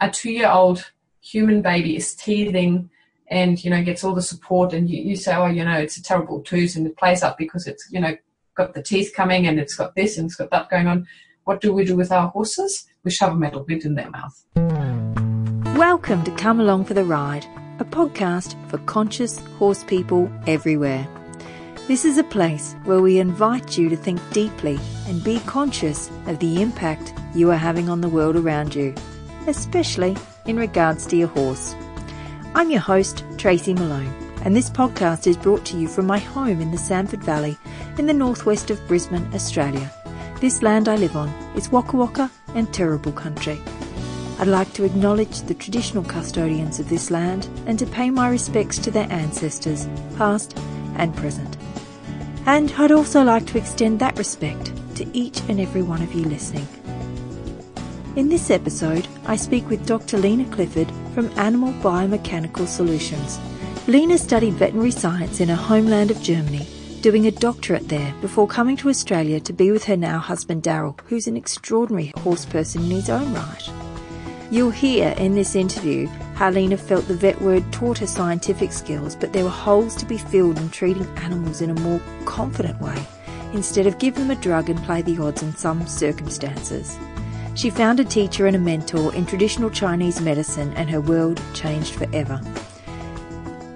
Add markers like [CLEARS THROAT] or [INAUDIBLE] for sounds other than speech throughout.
a two-year-old human baby is teething and you know gets all the support and you, you say oh you know it's a terrible tooth and it plays up because it's you know got the teeth coming and it's got this and it's got that going on. What do we do with our horses? We shove a metal bit in their mouth. Welcome to come along for the ride a podcast for conscious horse people everywhere. This is a place where we invite you to think deeply and be conscious of the impact you are having on the world around you especially in regards to your horse I'm your host, Tracy Malone, and this podcast is brought to you from my home in the Samford Valley in the northwest of Brisbane, Australia. This land I live on is Waka Waka and Turrbal country. I'd like to acknowledge the traditional custodians of this land and to pay my respects to their ancestors, past and present. And I'd also like to extend that respect to each and every one of you listening. In this episode, I speak with Dr. Lena Clifford from Animal Biomechanical Solutions. Lena studied veterinary science in her homeland of Germany, doing a doctorate there before coming to Australia to be with her now husband Daryl, who's an extraordinary horse person in his own right. You'll hear in this interview how Lena felt the vet word taught her scientific skills, but there were holes to be filled in treating animals in a more confident way, instead of give them a drug and play the odds in some circumstances. She found a teacher and a mentor in traditional Chinese medicine, and her world changed forever.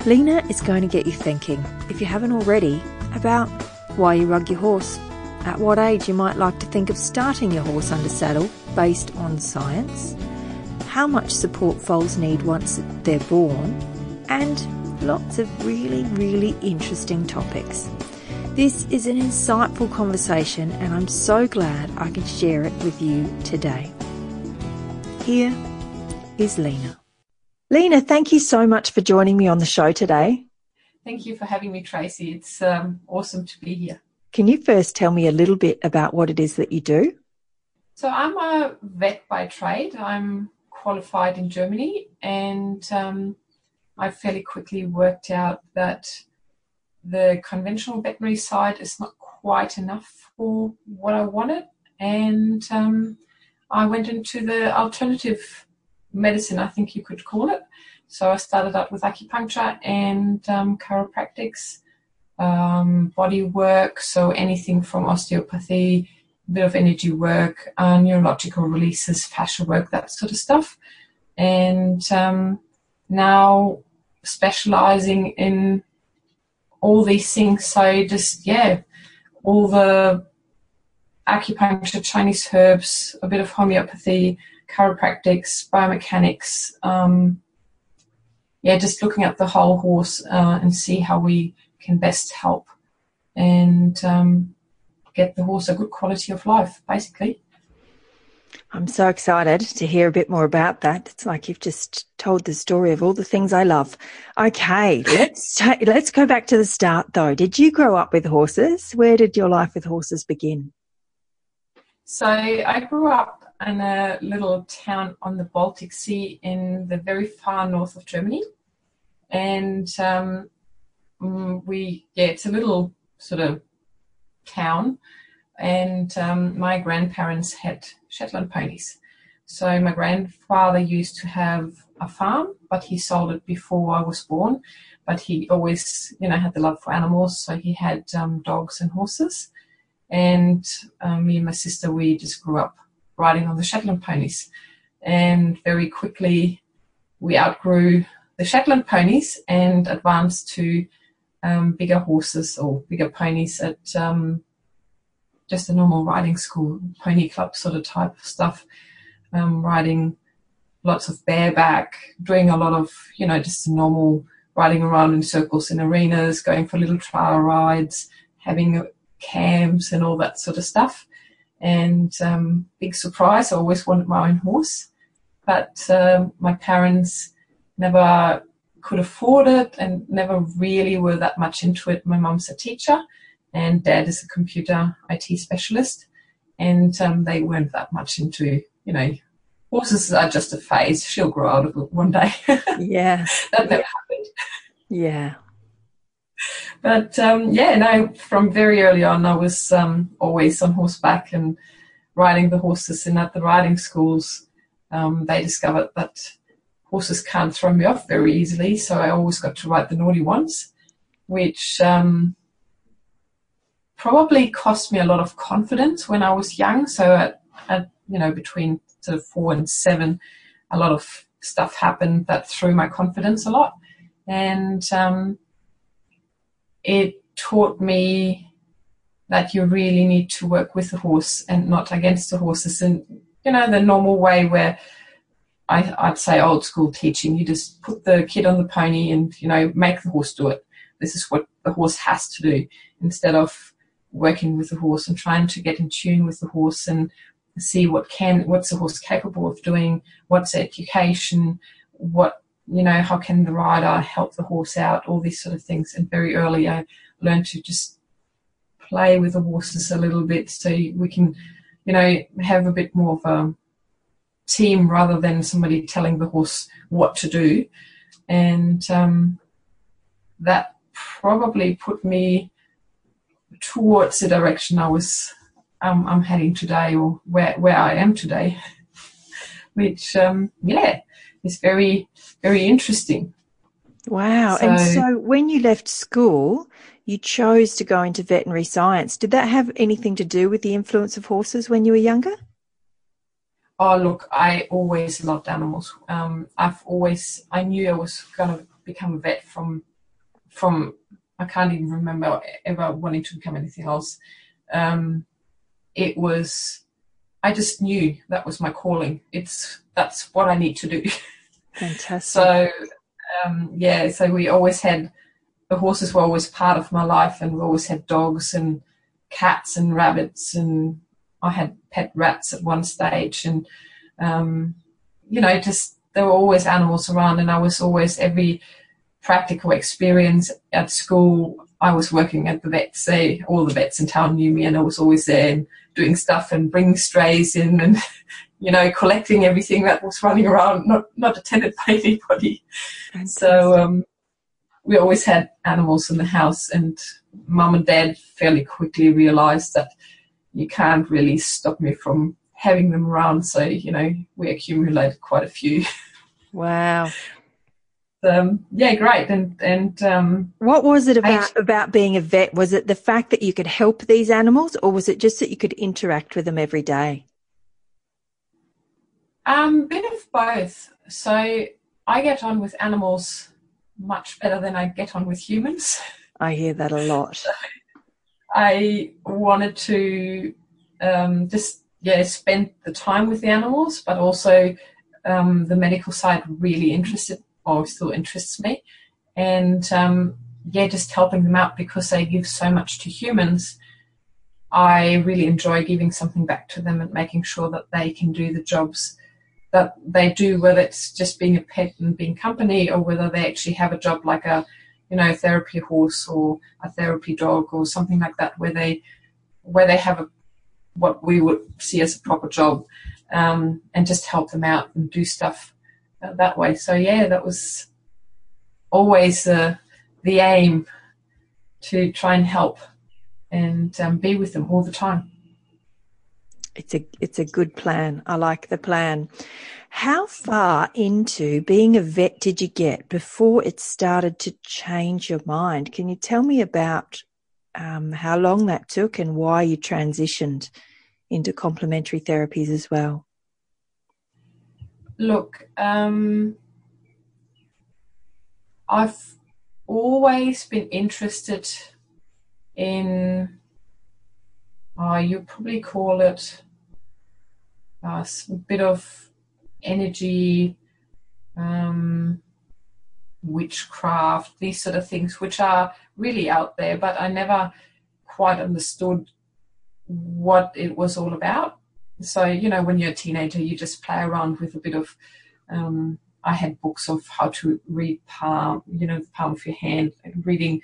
Lena is going to get you thinking, if you haven't already, about why you rug your horse, at what age you might like to think of starting your horse under saddle based on science, how much support foals need once they're born, and lots of really, really interesting topics. This is an insightful conversation, and I'm so glad I can share it with you today. Here is Lena. Lena, thank you so much for joining me on the show today. Thank you for having me, Tracy. It's um, awesome to be here. Can you first tell me a little bit about what it is that you do? So, I'm a vet by trade. I'm qualified in Germany, and um, I fairly quickly worked out that the conventional veterinary side is not quite enough for what I wanted, and um, I went into the alternative medicine, I think you could call it. So I started out with acupuncture and um, chiropractics, um, body work, so anything from osteopathy, a bit of energy work, uh, neurological releases, fascia work, that sort of stuff. And um, now specializing in all these things. So just yeah, all the acupuncture, Chinese herbs, a bit of homeopathy, chiropractics, biomechanics. Um, yeah, just looking at the whole horse uh, and see how we can best help and um, get the horse a good quality of life, basically. I'm so excited to hear a bit more about that. It's like you've just told the story of all the things I love. Okay, let's ta- let's go back to the start though. Did you grow up with horses? Where did your life with horses begin? So I grew up in a little town on the Baltic Sea in the very far north of Germany, and um, mm, we yeah, it's a little sort of town and um, my grandparents had Shetland ponies. So my grandfather used to have a farm, but he sold it before I was born. But he always, you know, had the love for animals, so he had um, dogs and horses. And um, me and my sister, we just grew up riding on the Shetland ponies. And very quickly, we outgrew the Shetland ponies and advanced to um, bigger horses or bigger ponies at um, just a normal riding school, pony club sort of type of stuff, um, riding lots of bareback, doing a lot of, you know, just normal riding around in circles in arenas, going for little trial rides, having camps and all that sort of stuff. And um, big surprise, I always wanted my own horse, but um, my parents never could afford it and never really were that much into it. My mom's a teacher, and dad is a computer IT specialist, and um, they weren't that much into, you know, horses are just a phase. She'll grow out of it one day. [LAUGHS] Yeah, that never happened. Yeah. But um, yeah, no, from very early on, I was um, always on horseback and riding the horses and at the riding schools. um, they discovered that horses can't throw me off very easily, so I always got to ride the naughty ones, which um, probably cost me a lot of confidence when I was young. So at, at you know between sort of four and seven, a lot of stuff happened that threw my confidence a lot, and um, it taught me that you really need to work with the horse and not against the horses. And you know the normal way where I, I'd say old school teaching you just put the kid on the pony and you know make the horse do it. This is what the horse has to do instead of working with the horse and trying to get in tune with the horse and see what can what's the horse capable of doing what's education what you know how can the rider help the horse out all these sort of things. And very early i learned to just play with the horses a little bit so we can you know have a bit more of a team rather than somebody telling the horse what to do. And um, that probably put me towards the direction I was um, I'm heading today or where, where I am today, [LAUGHS] which um, yeah is very very interesting. Wow! So, and so when you left school, you chose to go into veterinary science. Did that have anything to do with the influence of horses when you were younger? Oh, look, I always loved animals. Um, I've always I knew I was going to become a vet from from I can't even remember ever wanting to become anything else. Um, it was, I just knew that was my calling. It's that's what I need to do. Fantastic. so, um, yeah, so we always had the horses were always part of my life, and we always had dogs and cats and rabbits, and I had pet rats at one stage, and um, you know, just there were always animals around, and I was always every practical experience at school, I was working at the vet. Say all the vets in town knew me, and I was always there and doing stuff and bringing strays in [LAUGHS] and you know collecting everything that was running around, not not attended by [LAUGHS] anybody. Fantastic. So um, we always had animals in the house, and mum and dad fairly quickly realised that you can't really stop me from having them around. So you know we accumulated quite a few. [LAUGHS] Wow um, yeah, great. And and um, what was it about I, about being a vet? Was it the fact that you could help these animals, or was it just that you could interact with them every day? Um, bit of both. So I get on with animals much better than I get on with humans. [LAUGHS] I hear that a lot. So I wanted to um, just yeah spend the time with the animals, but also um, the medical side really interested or still interests me. And um, yeah, just helping them out because they give so much to humans. I really enjoy giving something back to them and making sure that they can do the jobs that they do, whether it's just being a pet and being company or whether they actually have a job like a, you know, therapy horse or a therapy dog or something like that, where they, where they have a, what we would see as a proper job, um, and just help them out and do stuff that way. So yeah, that was always uh, the aim to try and help and um, be with them all the time. It's a it's a good plan. I like the plan. How far into being a vet did you get before it started to change your mind? Can you tell me about um, how long that took and why you transitioned into complementary therapies as well? Look, um, I've always been interested in, uh, you probably call it uh, a bit of energy, um, witchcraft, these sort of things, which are really out there, but I never quite understood what it was all about. So, you know, when you're a teenager, you just play around with a bit of. Um, I had books of how to read palm, you know, the palm of your hand, and reading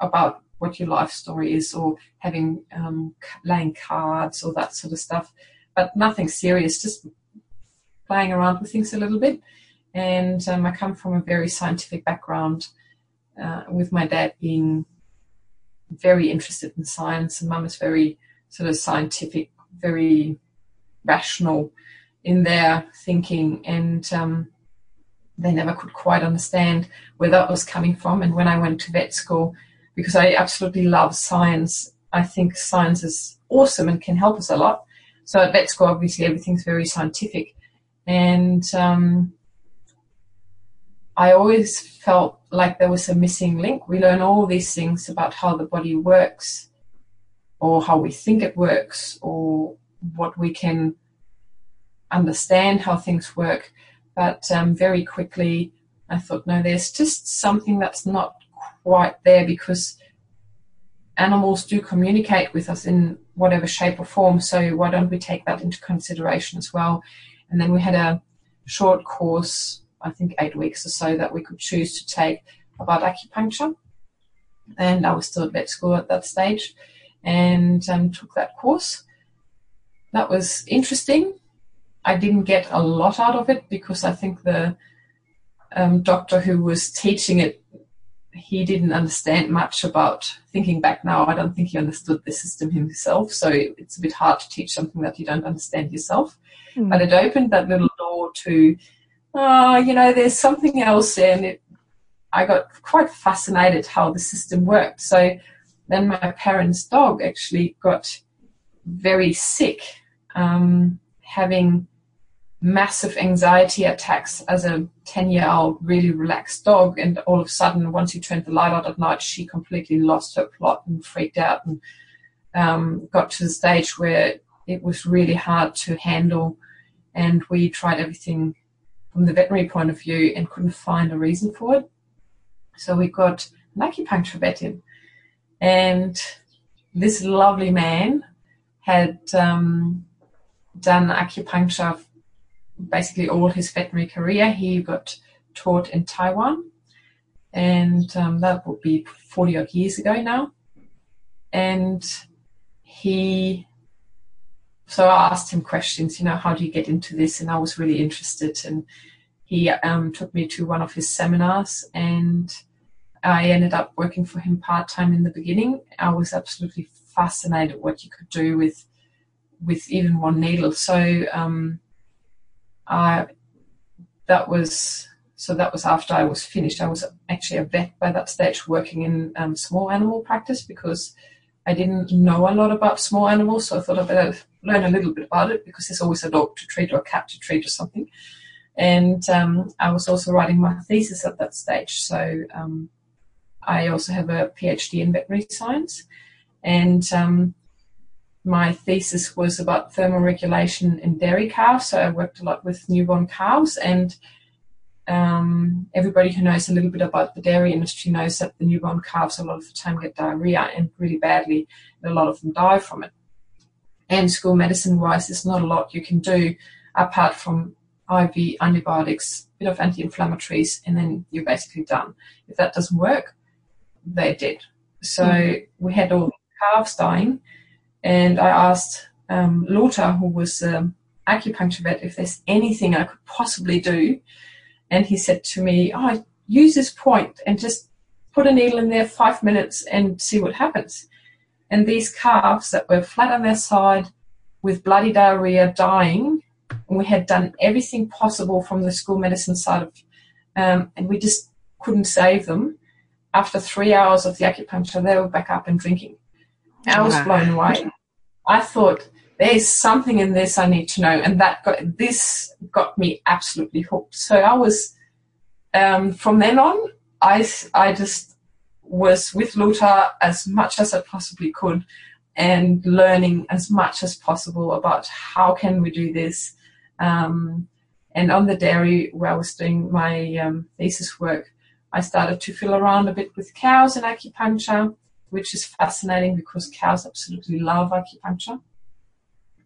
about what your life story is, or having um, laying cards or that sort of stuff, but nothing serious. Just playing around with things a little bit. And um, I come from a very scientific background, uh, with my dad being very interested in science, and mum is very sort of scientific, very rational in their thinking, and um, they never could quite understand where that was coming from. And when I went to vet school, because I absolutely love science, I think science is awesome and can help us a lot. So at vet school, obviously, everything's very scientific. And um, I always felt like there was a missing link. We learn all these things about how the body works, or how we think it works, or what we can understand how things work. But um, very quickly, I thought, no, there's just something that's not quite there because animals do communicate with us in whatever shape or form. So why don't we take that into consideration as well? And then we had a short course, I think eight weeks or so, that we could choose to take about acupuncture. And I was still at vet school at that stage and um, took that course. That was interesting. I didn't get a lot out of it because I think the um, doctor who was teaching it he didn't understand much about thinking back now. I don't think he understood the system himself. So it's a bit hard to teach something that you don't understand yourself. Mm. But it opened that little door to, oh, you know, there's something else. And it, I got quite fascinated how the system worked. So then my parents' dog actually got very sick, um, having massive anxiety attacks as a 10 year old really relaxed dog and all of a sudden once you turned the light out at night she completely lost her plot and freaked out and um, got to the stage where it was really hard to handle. And we tried everything from the veterinary point of view and couldn't find a reason for it. So we got an acupuncture vet in and this lovely man had um, done acupuncture basically all his veterinary career. He got taught in Taiwan, and um, that would be 40 odd years ago now. And he, so I asked him questions, you know, how do you get into this? And I was really interested. And he um, took me to one of his seminars, and I ended up working for him part time in the beginning. I was absolutely fascinated what you could do with with even one needle. So um, uh, that was so that was after I was finished. I was actually a vet by that stage, working in um, small animal practice because I didn't know a lot about small animals. So I thought I better learn a little bit about it because there's always a dog to treat or a cat to treat or something. And um, I was also writing my thesis at that stage. So um, I also have a PhD in veterinary science, and um, my thesis was about thermoregulation in dairy cows. So I worked a lot with newborn cows, and um, everybody who knows a little bit about the dairy industry knows that the newborn calves a lot of the time get diarrhea and really badly, and a lot of them die from it. And school medicine wise, there's not a lot you can do apart from IV antibiotics, a bit of anti-inflammatories, and then you're basically done. If that doesn't work, they're dead. So mm-hmm. we had all the calves dying and I asked um, Lothar, who was an acupuncture vet, if there's anything I could possibly do. And he said to me, oh, use this point and just put a needle in there five minutes and see what happens. And these calves that were flat on their side with bloody diarrhea dying, and we had done everything possible from the school medicine side of, um, and we just couldn't save them. After three hours of the acupuncture, they were back up and drinking. I was blown away. I thought there's something in this I need to know, and that got this got me absolutely hooked. So I was um, from then on, I I just was with Lothar as much as I possibly could, and learning as much as possible about how can we do this. Um, and on the dairy where I was doing my um, thesis work, I started to fill around a bit with cows and acupuncture which is fascinating because cows absolutely love acupuncture.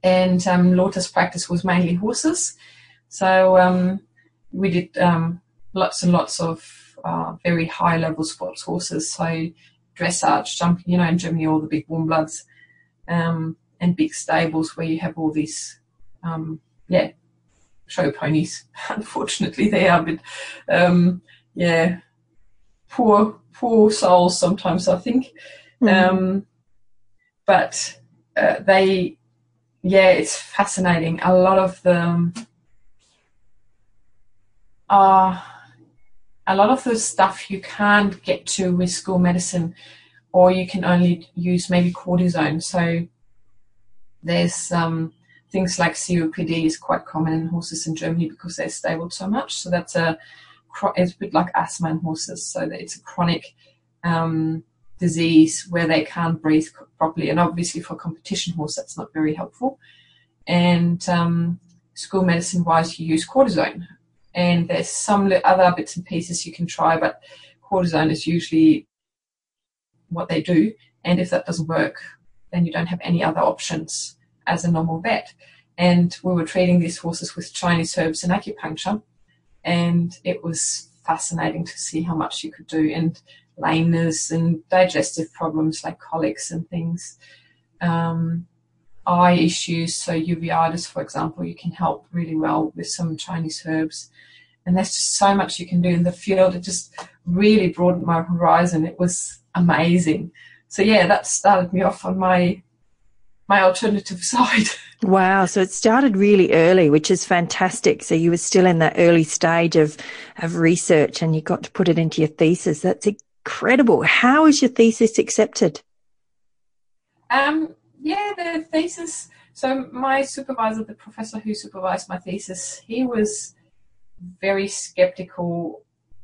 And um, Lothar's practice was mainly horses. So um, we did um, lots and lots of uh, very high level sports horses. So dressage, jumping, you know, in Germany, all the big warm bloods um, and big stables where you have all these, um, yeah, show ponies. [LAUGHS] Unfortunately, they are a bit, um, yeah, poor poor souls sometimes, I think. Mm. Um, but uh, they, yeah, it's fascinating. A lot of them are a lot of the stuff you can't get to with school medicine, or you can only use maybe cortisone. So there's um, things like COPD is quite common in horses in Germany because they're stabled so much. So that's a it's a bit like asthma in horses. So that it's a chronic um, disease where they can't breathe properly, and obviously for a competition horse that's not very helpful. And um, school medicine wise, you use cortisone, and there's some other bits and pieces you can try, but cortisone is usually what they do. And if that doesn't work, then you don't have any other options as a normal vet. And we were treating these horses with Chinese herbs and acupuncture, and it was fascinating to see how much you could do, and lameness and digestive problems like colics and things. Um, eye issues, so uveitis, for example, you can help really well with some Chinese herbs. And there's just so much you can do in the field. It just really broadened my horizon. It was amazing. So yeah, that started me off on my my alternative [LAUGHS] side. Wow. So it started really early, which is fantastic. So you were still in that early stage of, of research and you got to put it into your thesis. That's incredible. How was your thesis accepted? Um, yeah, the thesis. So my supervisor, the professor who supervised my thesis, he was very skeptical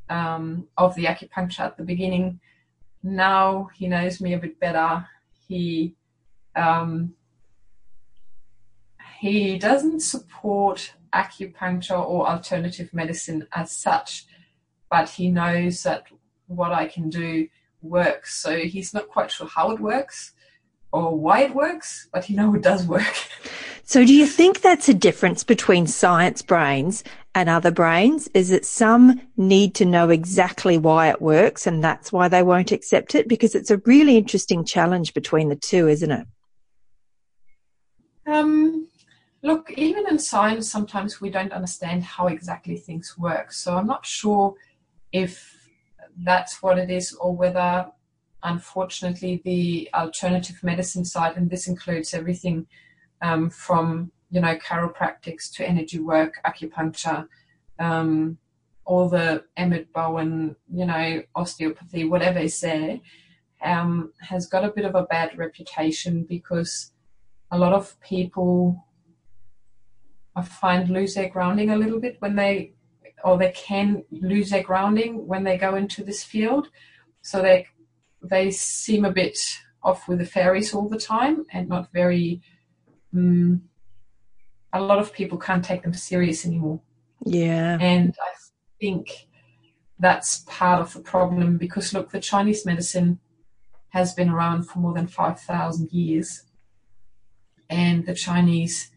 um, of the acupuncture at the beginning. Now he knows me a bit better. He um, he doesn't support acupuncture or alternative medicine as such, but he knows that what I can do works. So he's not quite sure how it works or why it works, but he knows it does work. [LAUGHS] So do you think that's a difference between science brains and other brains? Is that some need to know exactly why it works and that's why they won't accept it? Because it's a really interesting challenge between the two, isn't it? Um, look, even in science, sometimes we don't understand how exactly things work. So I'm not sure if that's what it is, or whether, unfortunately, the alternative medicine side, and this includes everything um, from you know chiropractics to energy work, acupuncture, um, all the Emmett Bowen, you know, osteopathy, whatever is there, um, has got a bit of a bad reputation because a lot of people I find lose their grounding a little bit when they or they can lose their grounding when they go into this field. So they they seem a bit off with the fairies all the time and not very. Um, a lot of people can't take them serious anymore. Yeah, and I think that's part of the problem because look, the Chinese medicine has been around for more than five thousand years, and the Chinese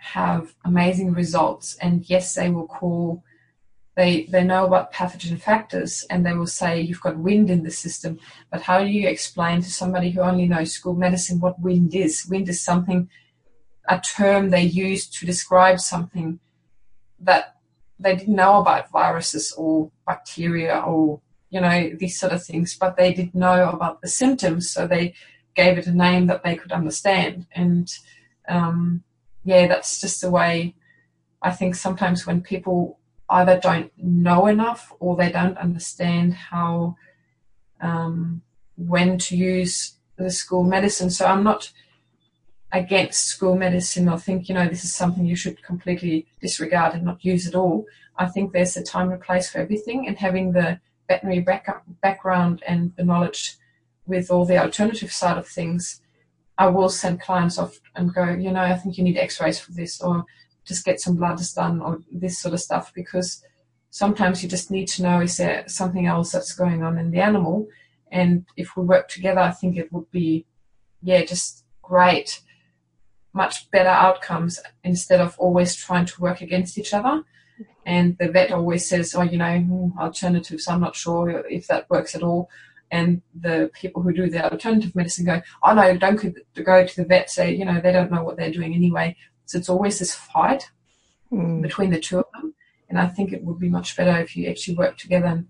have amazing results. And yes, they will call they, they know about pathogen factors and they will say you've got wind in the system. But how do you explain to somebody who only knows school medicine what wind is? Wind is something, a term they use to describe something that they didn't know about viruses or bacteria or, you know, these sort of things, but they did know about the symptoms. So they gave it a name that they could understand. And, um, yeah, that's just the way I think sometimes when people either don't know enough or they don't understand how um, when to use the school medicine. So I'm not against school medicine or think you know this is something you should completely disregard and not use at all. I think there's a time and place for everything, and having the veterinary back- background and the knowledge with all the alternative side of things, I will send clients off and go, you know, I think you need X-rays for this, or just get some blood done or this sort of stuff because sometimes you just need to know is there something else that's going on in the animal? And if we work together i think it would be yeah just great much better outcomes instead of always trying to work against each other. And the vet always says oh you know hmm, alternatives i'm not sure if that works at all and the people who do the alternative medicine go oh no don't go to the vet say you know they don't know what they're doing anyway so it's always this fight mm. between the two of them. And I think it would be much better if you actually work together and,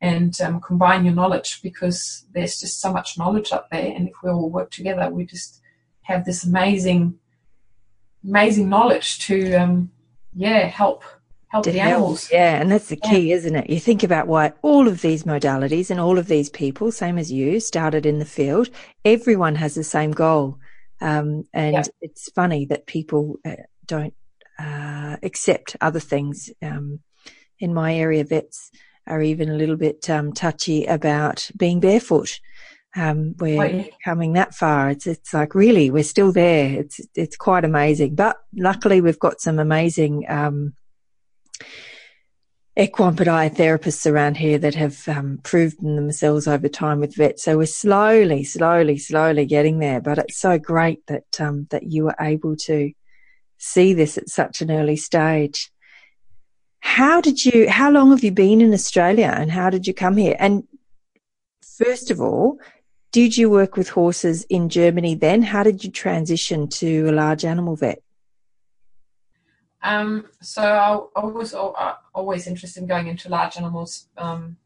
and um, combine your knowledge because there's just so much knowledge up there. And if we all work together, we just have this amazing amazing knowledge to um, yeah help help to the help. animals. Yeah, and that's the key, yeah. isn't it? You think about why all of these modalities and all of these people, same as you, started in the field. Everyone has the same goal, um, and yeah. it's funny that people uh, don't uh, accept other things. Um, in my area, vets are even a little bit um, touchy about being barefoot. Um, we're coming that far. It's it's like really we're still there. It's it's quite amazing. But luckily we've got some amazing um, equine therapists around here that have um, proven themselves over time with vets. So we're slowly, slowly, slowly getting there. But it's so great that um, that you were able to see this at such an early stage. How did you, how long have you been in Australia and how did you come here? And first of all, did you work with horses in Germany then? How did you transition to a large animal vet? Um, so I, I was always interested in going into large animals. Um,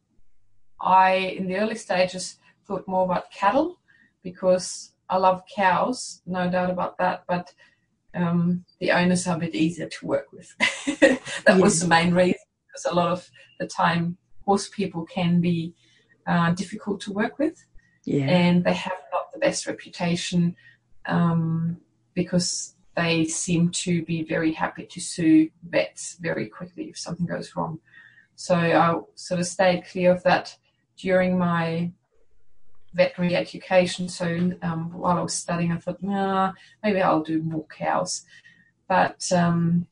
I, in the early stages, thought more about cattle because I love cows, no doubt about that. But um, the owners are a bit easier to work with. [LAUGHS] that yeah. was the main reason because a lot of the time horse people can be uh, difficult to work with, yeah. and they have not the best reputation um, because they seem to be very happy to sue vets very quickly if something goes wrong. So I sort of stayed clear of that during my veterinary education. So um, while I was studying, I thought, nah, maybe I'll do more cows. But um,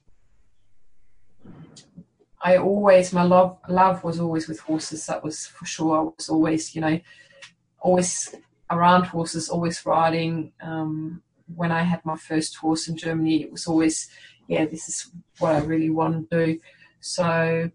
I always, my love, love was always with horses. That was for sure. I was always, you know, always around horses, always riding. Um, when I had my first horse in Germany, it was always, yeah, this is what I really want to do. So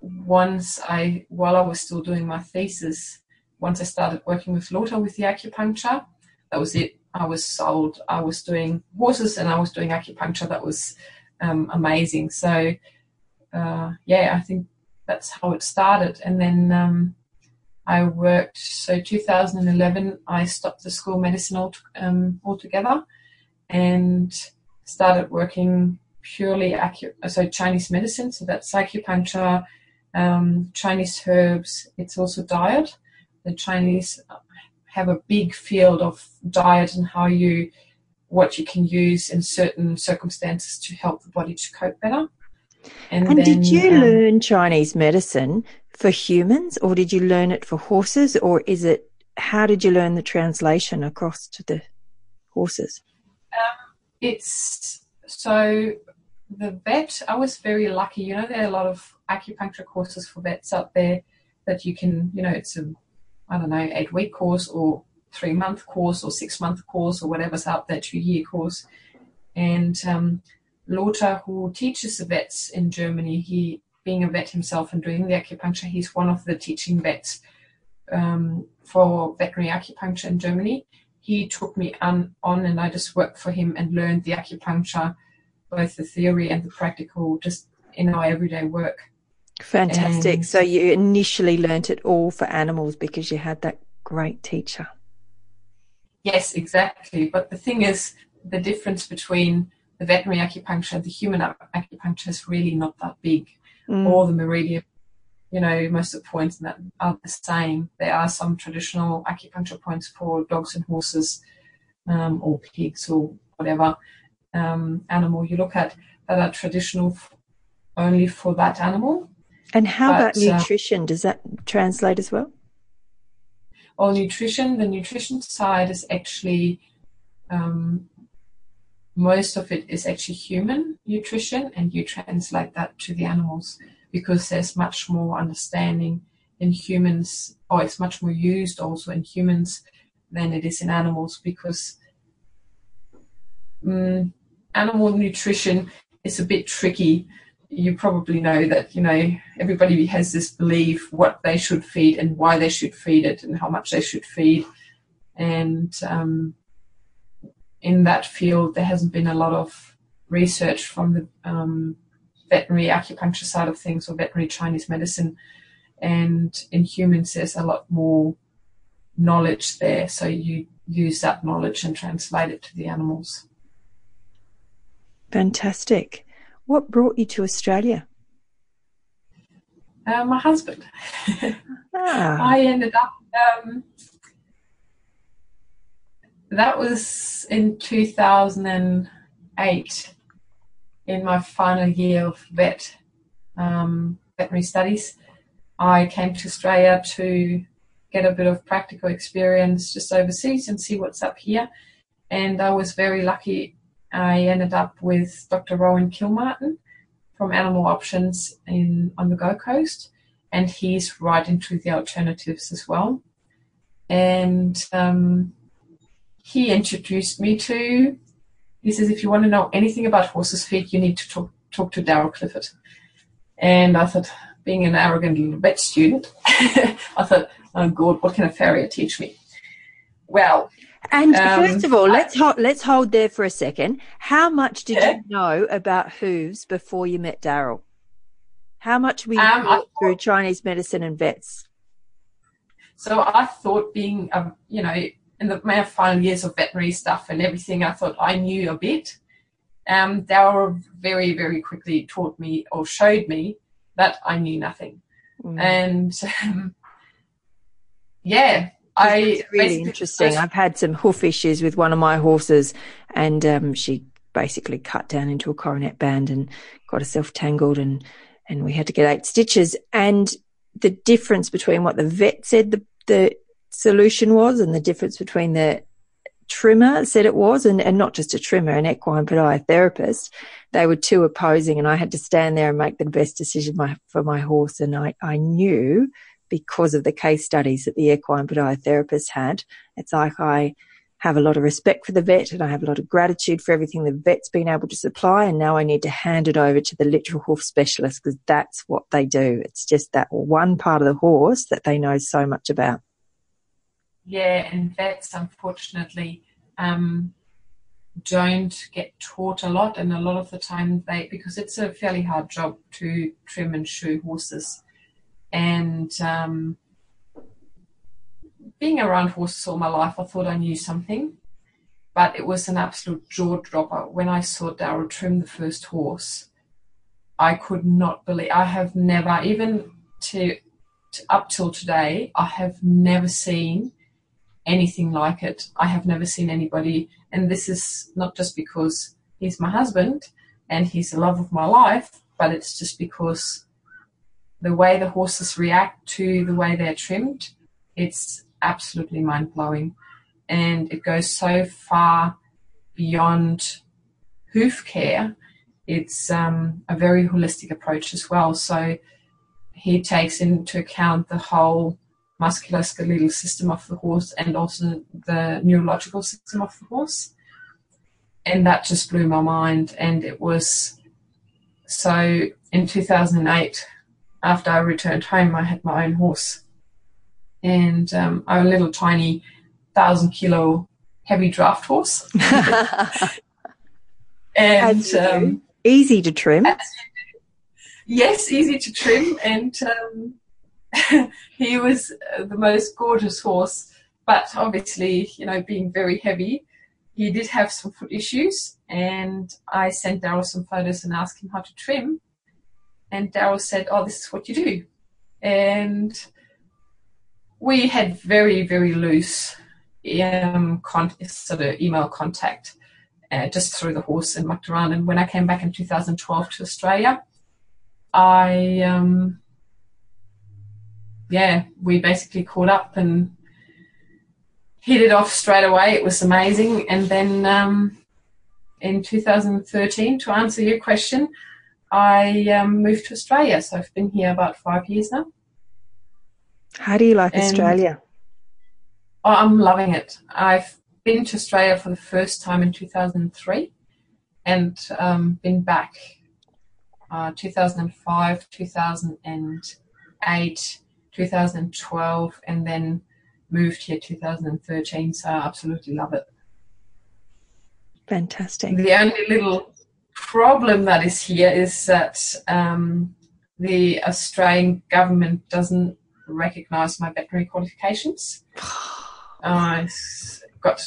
once I, while I was still doing my thesis, once I started working with Lothar with the acupuncture, that was it. I was sold. I was doing horses and I was doing acupuncture. That was um, amazing. So, uh, yeah, I think that's how it started. And then um, I worked, so 2011, I stopped the school medicine all, um, altogether and started working purely acu- so Chinese medicine. So that's acupuncture, um, Chinese herbs. It's also diet the Chinese have a big field of diet and how you what you can use in certain circumstances to help the body to cope better. And, and then, did you um, learn Chinese medicine for humans or did you learn it for horses or is it how did you learn the translation across to the horses? Um, it's so the vet, I was very lucky. You know, there are a lot of acupuncture courses for vets out there that you can, you know, it's a I don't know, eight week course or three month course or six month course or whatever's out there, two year course. And um, Lothar, who teaches the vets in Germany, he being a vet himself and doing the acupuncture, he's one of the teaching vets um, for veterinary acupuncture in Germany. He took me on, on and I just worked for him and learned the acupuncture, both the theory and the practical, just in our everyday work. Fantastic. And so you initially learnt it all for animals because you had that great teacher. Yes, exactly. But the thing is, the difference between the veterinary acupuncture and the human acupuncture is really not that big. Mm. All the meridian, you know, most of the points in that are the same. There are some traditional acupuncture points for dogs and horses, um, or pigs, or whatever um, animal you look at that are traditional only for that animal. And how but, about uh, nutrition? Uh, Does that translate as well? Well, nutrition, the nutrition side is actually, um, most of it is actually human nutrition, and you translate that to the animals because there's much more understanding in humans, or it's much more used also in humans than it is in animals because um, animal nutrition is a bit tricky. You probably know that you know everybody has this belief what they should feed and why they should feed it and how much they should feed. And um, in that field there hasn't been a lot of research from the um, veterinary acupuncture side of things or veterinary chinese medicine and in humans there's a lot more knowledge there so you use that knowledge and translate it to the animals Fantastic. What brought you to Australia? Uh, my husband. [LAUGHS] ah. I ended up. Um, that was in 2008, in my final year of vet um, veterinary studies. I came to Australia to get a bit of practical experience just overseas and see what's up here. And I was very lucky. I ended up with Dr. Rowan Kilmartin from Animal Options in on the Gold Coast, and he's right into the alternatives as well. And um, he introduced me to. He says, if you want to know anything about horses' feet, you need to talk talk to Daryl Clifford. And I thought, being an arrogant little vet student, [LAUGHS] I thought, oh God, what can a farrier teach me? Well, and um, first of all, let's hold, let's hold there for a second. How much did yeah. you know about hooves before you met Daryl? How much were you um, thought, through Chinese medicine and vets? So I thought, being um, you know, in the my final years of veterinary stuff and everything, I thought I knew a bit. Um, Daryl very very quickly taught me or showed me that I knew nothing, mm. and um, yeah, I really interesting. I've had some hoof issues with one of my horses, and um, she basically cut down into a coronet band and got herself tangled, and and we had to get eight stitches. And the difference between what the vet said the the solution was, and the difference between the trimmer said it was, and, and not just a trimmer, an equine podiatrist. They were two opposing, and I had to stand there and make the best decision my, for my horse. And I, I knew because of the case studies that the equine podiatrist had. It's like I have a lot of respect for the vet and I have a lot of gratitude for everything the vet's been able to supply. And now I need to hand it over to the literal hoof specialist because that's what they do. It's just that one part of the horse that they know so much about. Yeah, and vets, unfortunately, um, don't get taught a lot, and a lot of the time they because it's a fairly hard job to trim and shoe horses and um, being around horses all my life, I thought I knew something, but it was an absolute jaw dropper when I saw Daryl trim the first horse. I could not believe. I have never, even to, to up till today, I have never seen anything like it. I have never seen anybody, and this is not just because he's my husband and he's the love of my life, but it's just because the way the horses react to the way they're trimmed, it's absolutely mind blowing. And it goes so far beyond hoof care. It's um, a very holistic approach as well. So he takes into account the whole musculoskeletal system of the horse and also the neurological system of the horse. And that just blew my mind. And it was so in 2008, after I returned home, I had my own horse. And um, a little tiny thousand kilo heavy draft horse. [LAUGHS] and um, easy to trim. Yes, easy to trim. And um, [LAUGHS] he was the most gorgeous horse, but obviously, you know, being very heavy, he did have some foot issues. And I sent Daryl some photos and asked him how to trim. And Daryl said, Oh, this is what you do. And we had very, very loose um, con- sort of email contact uh, just through the horse and mucked around. And when I came back in 2012 to Australia, I, um, yeah, we basically caught up and hit it off straight away. It was amazing. And then um, in 2013, to answer your question, I um, moved to Australia. So I've been here about five years now. How do you like and, Australia? Oh, I'm loving it. I've been to Australia for the first time in 2003 and um, been back uh, 2005, 2008, 2012, and then moved here 2013. So I absolutely love it. Fantastic. The only little problem that is here is that um, the Australian government doesn't recognise my veterinary qualifications. [SIGHS] I uh, got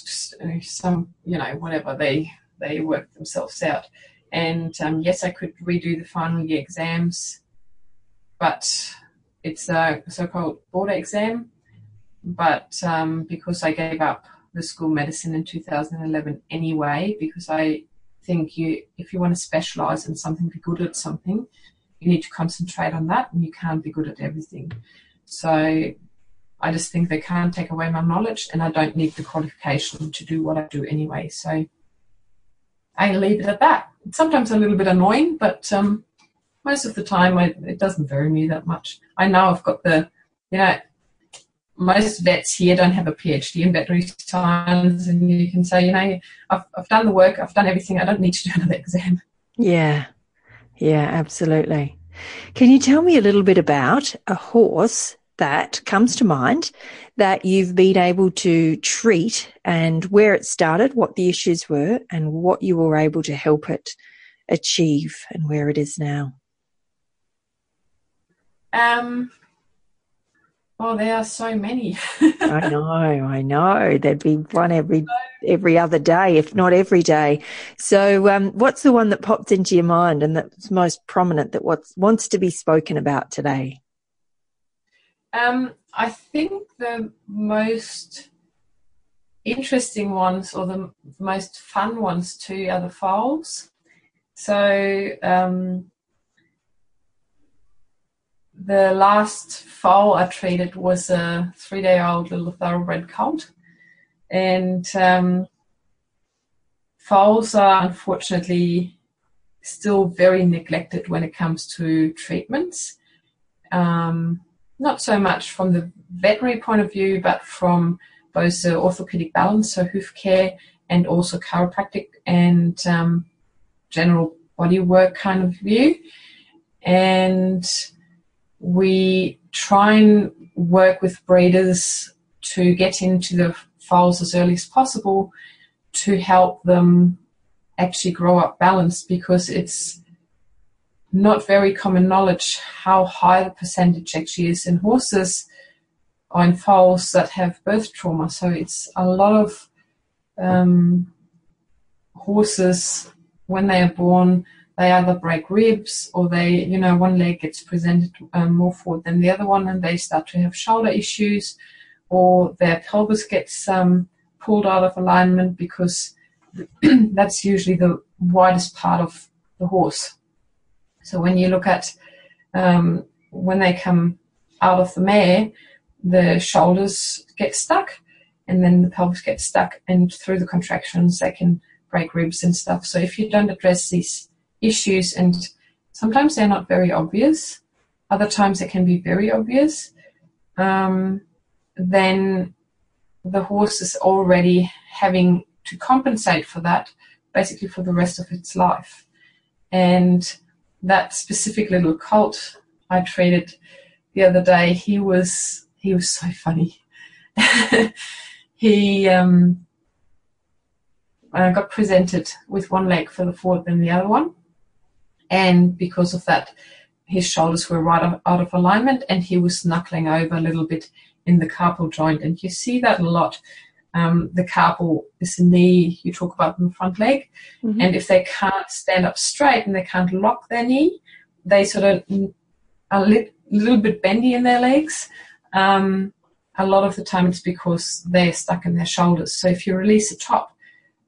some, you know, whatever they they work themselves out. And um, yes, I could redo the final year exams, but it's a so-called board exam. But um, because I gave up the school medicine in 2011 anyway, because I think you, if you want to specialize in something, be good at something, you need to concentrate on that, and you can't be good at everything. So I just think they can't take away my knowledge, and I don't need the qualification to do what I do anyway. So I leave it at that. Sometimes a little bit annoying, but um, most of the time I, it doesn't vary me that much. I know I've got the, you know, most vets here don't have a PhD in veterinary science, and you can say, you know, I've, I've done the work, I've done everything, I don't need to do [LAUGHS] another exam. Yeah, yeah, absolutely. Can you tell me a little bit about a horse that comes to mind that you've been able to treat and where it started, what the issues were, and what you were able to help it achieve and where it is now? Um, Oh, there are so many. [LAUGHS] I know, I know. There'd be one every every other day, if not every day. So, um, what's the one that pops into your mind and that's most prominent that what's, wants to be spoken about today? Um, I think the most interesting ones or the most fun ones too are the foals. So, um, the last foal I treated was a three day old little thoroughbred colt. And um, foals are unfortunately still very neglected when it comes to treatments. Um, not so much from the veterinary point of view, but from both the orthopedic balance, so hoof care, and also chiropractic and um, general body work kind of view. And we try and work with breeders to get into the foals as early as possible to help them actually grow up balanced because it's not very common knowledge how high the percentage actually is in horses or in foals that have birth trauma. So it's a lot of um, horses when they are born they either break ribs or they, you know, one leg gets presented um, more forward than the other one and they start to have shoulder issues or their pelvis gets um, pulled out of alignment because [CLEARS THROAT] that's usually the widest part of the horse. So when you look at um, when they come out of the mare, the shoulders get stuck and then the pelvis gets stuck and through the contractions they can break ribs and stuff. So if you don't address these issues and sometimes they're not very obvious. Other times they can be very obvious. Um, then the horse is already having to compensate for that basically for the rest of its life. And that specific little colt i treated the other day he was he was so funny. [LAUGHS] He um, uh, got presented with one leg for the forward than the other one and because of that, his shoulders were right out of alignment, and he was knuckling over a little bit in the carpal joint, and you see that a lot. Um, the carpal is the knee you talk about in the front leg, mm-hmm. and if they can't stand up straight and they can't lock their knee, they sort of are a li- little bit bendy in their legs. Um, a lot of the time it's because they're stuck in their shoulders. So if you release the top,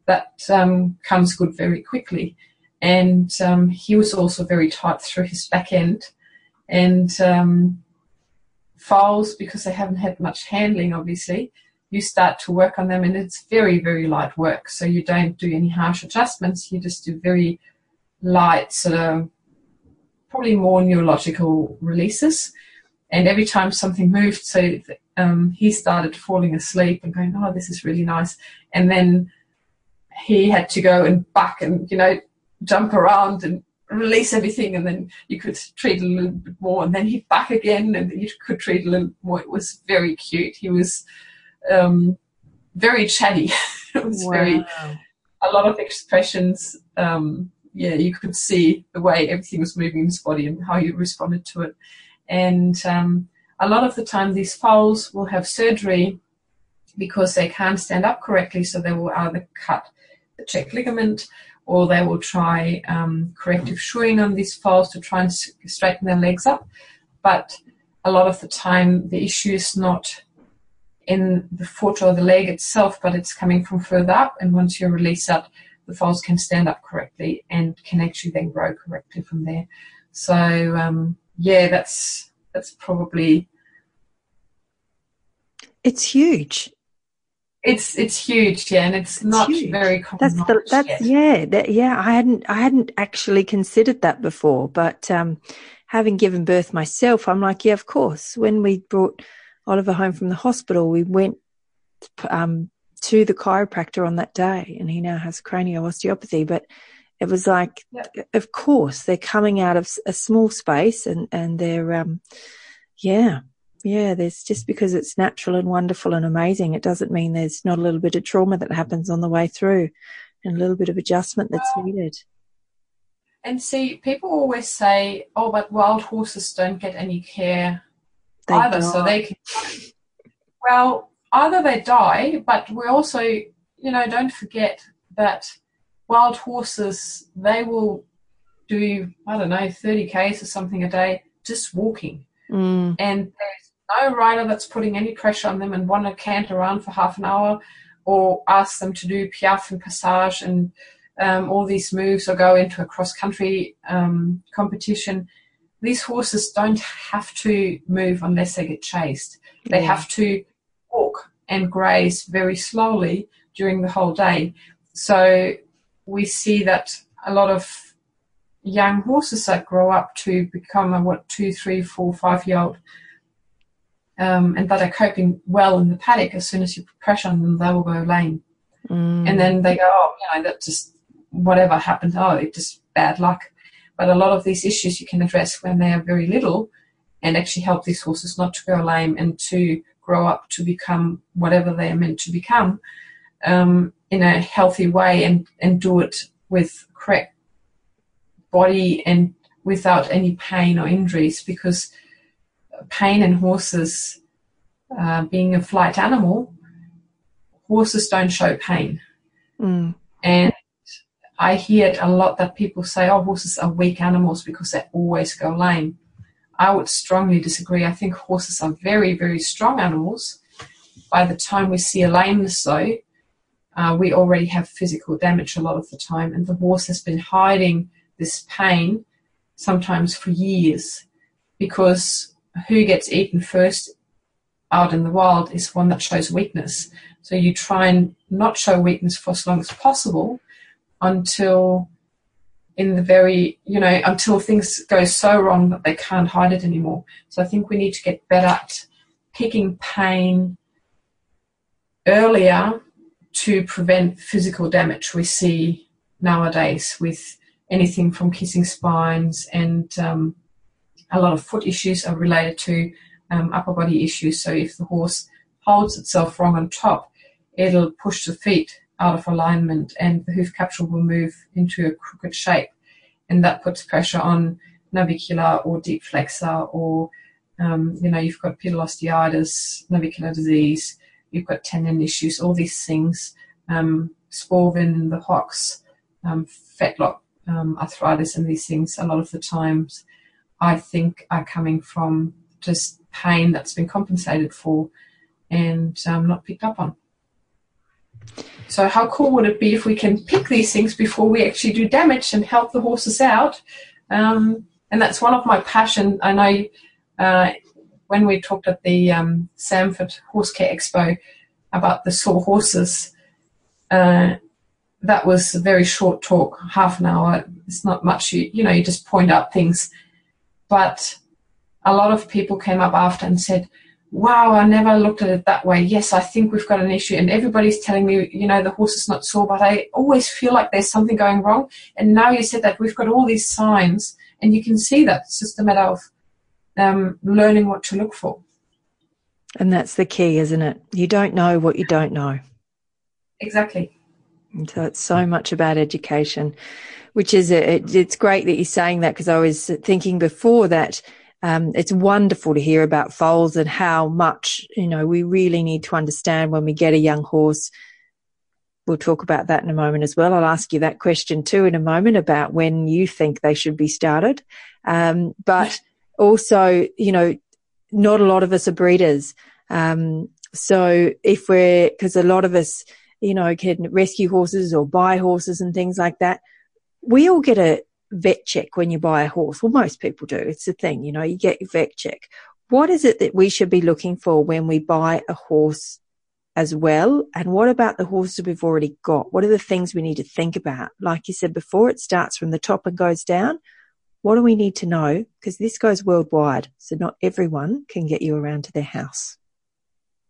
that um, comes good very quickly and um, he was also very tight through his back end. And um, foals, because they haven't had much handling, obviously, you start to work on them, and it's very, very light work. So you don't do any harsh adjustments. You just do very light, sort of, probably more neurological releases. And every time something moved, so um, he started falling asleep and going, "Oh, this is really nice." And then he had to go and buck and you know jump around and release everything and then you could treat a little bit more and then he'd back again and you could treat a little more. It was very cute. He was um, very chatty. [LAUGHS] it was wow. very, a lot of expressions. Um, yeah, you could see the way everything was moving in his body and how he responded to it. And um, a lot of the time these foals will have surgery because they can't stand up correctly, so they will either cut the check ligament or they will try um, corrective shoeing on these foals to try and straighten their legs up. But a lot of the time, the issue is not in the foot or the leg itself, but it's coming from further up. And once you release that, the foals can stand up correctly and can actually then grow correctly from there. So um, yeah, that's that's probably it's huge. It's it's huge, yeah, and it's, it's not huge. very common. That's the that's yet. yeah, that, yeah. I hadn't I hadn't actually considered that before, but um, having given birth myself, I'm like, yeah, of course. When we brought Oliver home from the hospital, we went um, to the chiropractor on that day, and he now has cranial osteopathy. But it was like, of course, they're coming out of a small space, and and they're, um, yeah, yeah. There's just because it's natural and wonderful and amazing, it doesn't mean there's not a little bit of trauma that happens on the way through, and a little bit of adjustment that's needed. And see, people always say, "Oh, but wild horses don't get any care they either, die. so they can." [LAUGHS] well, either they die, but we also, you know, don't forget that wild horses, they will do, I don't know, 30 Ks or something a day just walking. Mm. And no rider that's putting any pressure on them and want to cant around for half an hour or ask them to do piaffe and passage and um, all these moves or go into a cross country um, competition. These horses don't have to move unless they get chased. They have to walk and graze very slowly during the whole day. So we see that a lot of young horses that grow up to become a what two, three, four, five year old, um, and that are coping well in the paddock. As soon as you put pressure on them, they will go lame, mm. and then they go, oh, you know, that just whatever happened. Oh, it just bad luck. But a lot of these issues you can address when they are very little, and actually help these horses not to go lame and to grow up to become whatever they are meant to become um, in a healthy way and, and do it with correct body and without any pain or injuries because pain in horses, uh, being a flight animal, horses don't show pain. Mm. And I hear it a lot that people say, oh, horses are weak animals because they always go lame. I would strongly disagree. I think horses are very, very strong animals. By the time we see a lameness, though, uh, we already have physical damage a lot of the time, and the horse has been hiding this pain sometimes for years because who gets eaten first out in the wild is one that shows weakness. So you try and not show weakness for as long as possible until in the very, you know, until things go so wrong that they can't hide it anymore. So I think we need to get better at picking pain earlier to prevent physical damage we see nowadays with anything from kissing spines and um, a lot of foot issues are related to um, upper body issues. So if the horse holds itself wrong on top, it'll push the feet out of alignment and the hoof capsule will move into a crooked shape. And that puts pressure on navicular or deep flexor or, um, you know, you've got pedal osteitis, navicular disease, you've got tendon issues, all these things, um, spavin, the hocks, um, fetlock um, arthritis and these things a lot of the times I think are coming from just pain that's been compensated for and um, not picked up on. So how cool would it be if we can pick these things before we actually do damage and help the horses out? Um, and that's one of my passion. I know uh, when we talked at the um, Samford Horse Care Expo about the sore horses, uh, that was a very short talk, half an hour. It's not much. You, you know, you just point out things. But a lot of people came up after and said, wow, I never looked at it that way. Yes, I think we've got an issue. And everybody's telling me, you know, the horse is not sore, but I always feel like there's something going wrong. And now you said that we've got all these signs, and you can see that. It's just a matter of um, learning what to look for. And that's the key, isn't it? You don't know what you don't know. Exactly. And so it's so much about education, which is a, it, it's great that you're saying that because I was thinking before that um, it's wonderful to hear about foals and how much you know we really need to understand when we get a young horse we'll talk about that in a moment as well. I'll ask you that question too in a moment about when you think they should be started. Um, but [LAUGHS] also, you know, not a lot of us are breeders. Um, so if we're, cause a lot of us, you know, can rescue horses or buy horses and things like that. We all get a vet check when you buy a horse. Well, most people do. It's a thing, you know, you get your vet check. What is it that we should be looking for when we buy a horse as well? And what about the horses we've already got? What are the things we need to think about? Like you said before, it starts from the top and goes down. What do we need to know? Because this goes worldwide. So not everyone can get you around to their house.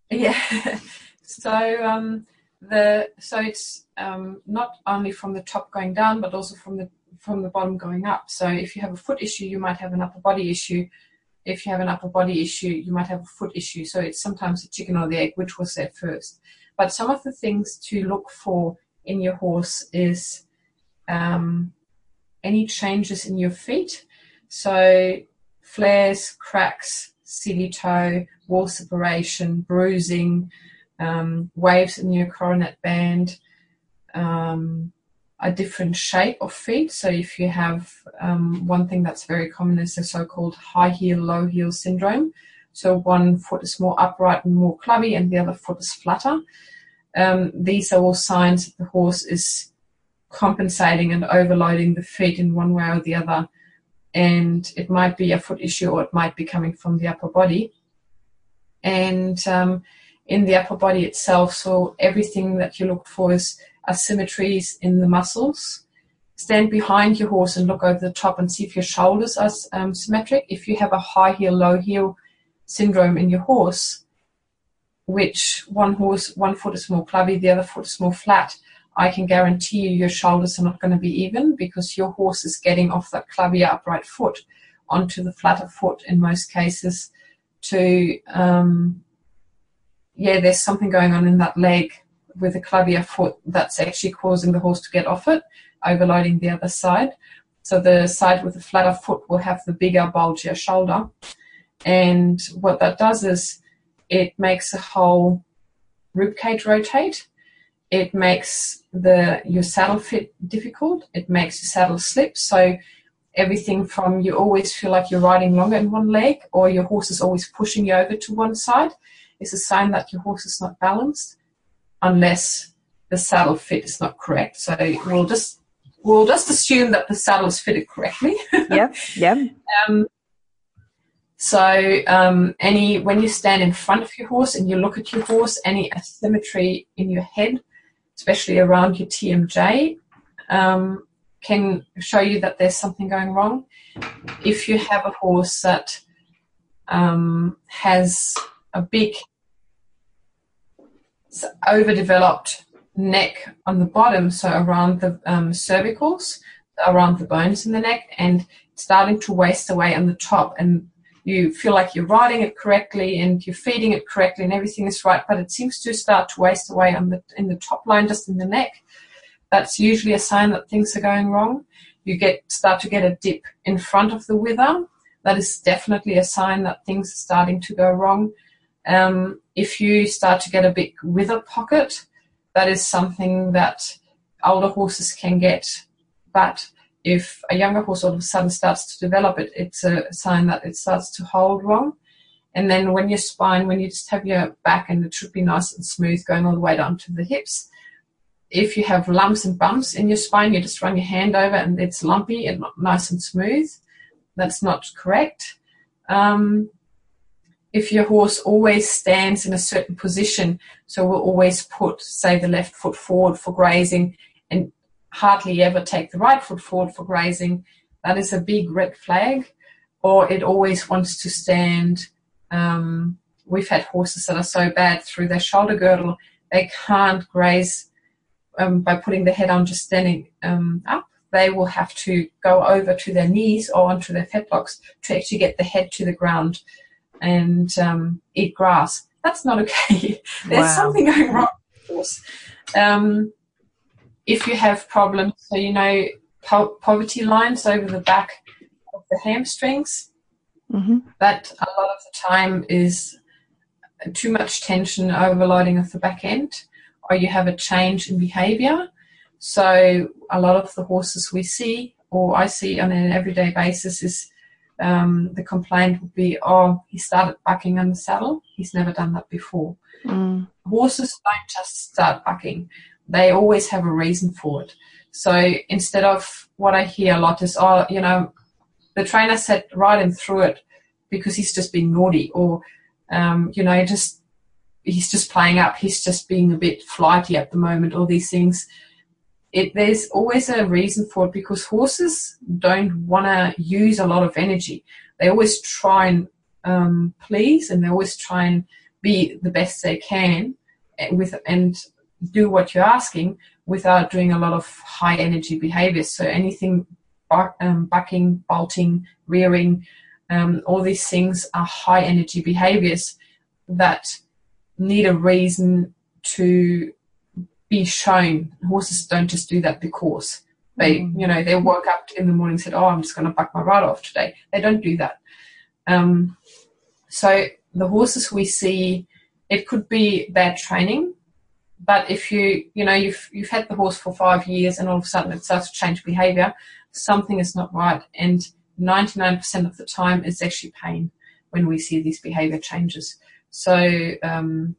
Yeah. [LAUGHS] so, um, the, so it's, um, not only from the top going down, but also from the, from the bottom going up. So if you have a foot issue, you might have an upper body issue. If you have an upper body issue, you might have a foot issue. So it's sometimes the chicken or the egg, which was there first. But some of the things to look for in your horse is, um, any changes in your feet. So flares, cracks, silly toe, wall separation, bruising, um, waves in your coronet band, um, a different shape of feet. So if you have um, one thing that's very common is the so-called high heel, low heel syndrome. So one foot is more upright and more clubby, and the other foot is flatter. Um, these are all signs that the horse is compensating and overloading the feet in one way or the other. And it might be a foot issue or it might be coming from the upper body. And um, in the upper body itself, so everything that you look for is asymmetries in the muscles. Stand behind your horse and look over the top and see if your shoulders are um, symmetric. If you have a high heel, low heel syndrome in your horse, which one horse, one foot is more clubby, the other foot is more flat, I can guarantee you your shoulders are not going to be even because your horse is getting off that clubbier upright foot onto the flatter foot in most cases to, um, yeah, there's something going on in that leg with a clubbier foot that's actually causing the horse to get off it, overloading the other side. So the side with the flatter foot will have the bigger, bulgier shoulder. And what that does is it makes the whole ribcage rotate it makes the your saddle fit difficult. It makes your saddle slip. So everything from you always feel like you're riding longer in one leg, or your horse is always pushing you over to one side, is a sign that your horse is not balanced, unless the saddle fit is not correct. So we'll just we'll just assume that the saddle is fitted correctly. [LAUGHS] yeah, yeah. Um, so um, any when you stand in front of your horse and you look at your horse, any asymmetry in your head especially around your TMJ, um, can show you that there's something going wrong. If you have a horse that um, has a big overdeveloped neck on the bottom, so around the um, cervicals, around the bones in the neck, and starting to waste away on the top, and you feel like you're riding it correctly and you're feeding it correctly and everything is right, but it seems to start to waste away on the in the top line, just in the neck. That's usually a sign that things are going wrong. You get start to get a dip in front of the wither. That is definitely a sign that things are starting to go wrong. Um, if you start to get a big wither pocket, that is something that older horses can get, but if a younger horse all of a sudden starts to develop it, it's a sign that it starts to hold wrong. And then when your spine, when you just have your back and it should be nice and smooth going all the way down to the hips, if you have lumps and bumps in your spine, you just run your hand over and it's lumpy and not nice and smooth. That's not correct. Um, if your horse always stands in a certain position, so we'll always put, say, the left foot forward for grazing and hardly ever take the right foot forward for grazing, that is a big red flag. Or it always wants to stand. Um, we've had horses that are so bad through their shoulder girdle, they can't graze um, by putting the head on just standing um, up. They will have to go over to their knees or onto their fetlocks to actually get the head to the ground and um, eat grass. That's not okay. [LAUGHS] There's wow. something going wrong, of course. Um, if you have problems, so you know po- poverty lines over the back of the hamstrings, mm-hmm. that a lot of the time is too much tension overloading of the back end or you have a change in behavior. So a lot of the horses we see, or I see on an everyday basis, is um, the complaint would be, oh, he started bucking on the saddle. He's never done that before. Mm. Horses don't just start bucking. They always have a reason for it. So instead of what I hear a lot is, oh, you know, the trainer said him through it because he's just being naughty or, um, you know, just, he's just playing up. He's just being a bit flighty at the moment, all these things. It, there's always a reason for it because horses don't want to use a lot of energy. They always try and um, please and they always try and be the best they can with and do what you're asking without doing a lot of high energy behaviors. So anything um, bucking, bolting, rearing, um, all these things are high energy behaviors that need a reason to be shown. Horses don't just do that because they, mm. you know, they woke up in the morning and said, "Oh, I'm just going to buck my ride off today." They don't do that. Um, so the horses we see, it could be bad training, but if you, you know, you've you've had the horse for five years and all of a sudden it starts to change behaviour, something is not right. And 99% of the time, it's actually pain when we see these behaviour changes. So um,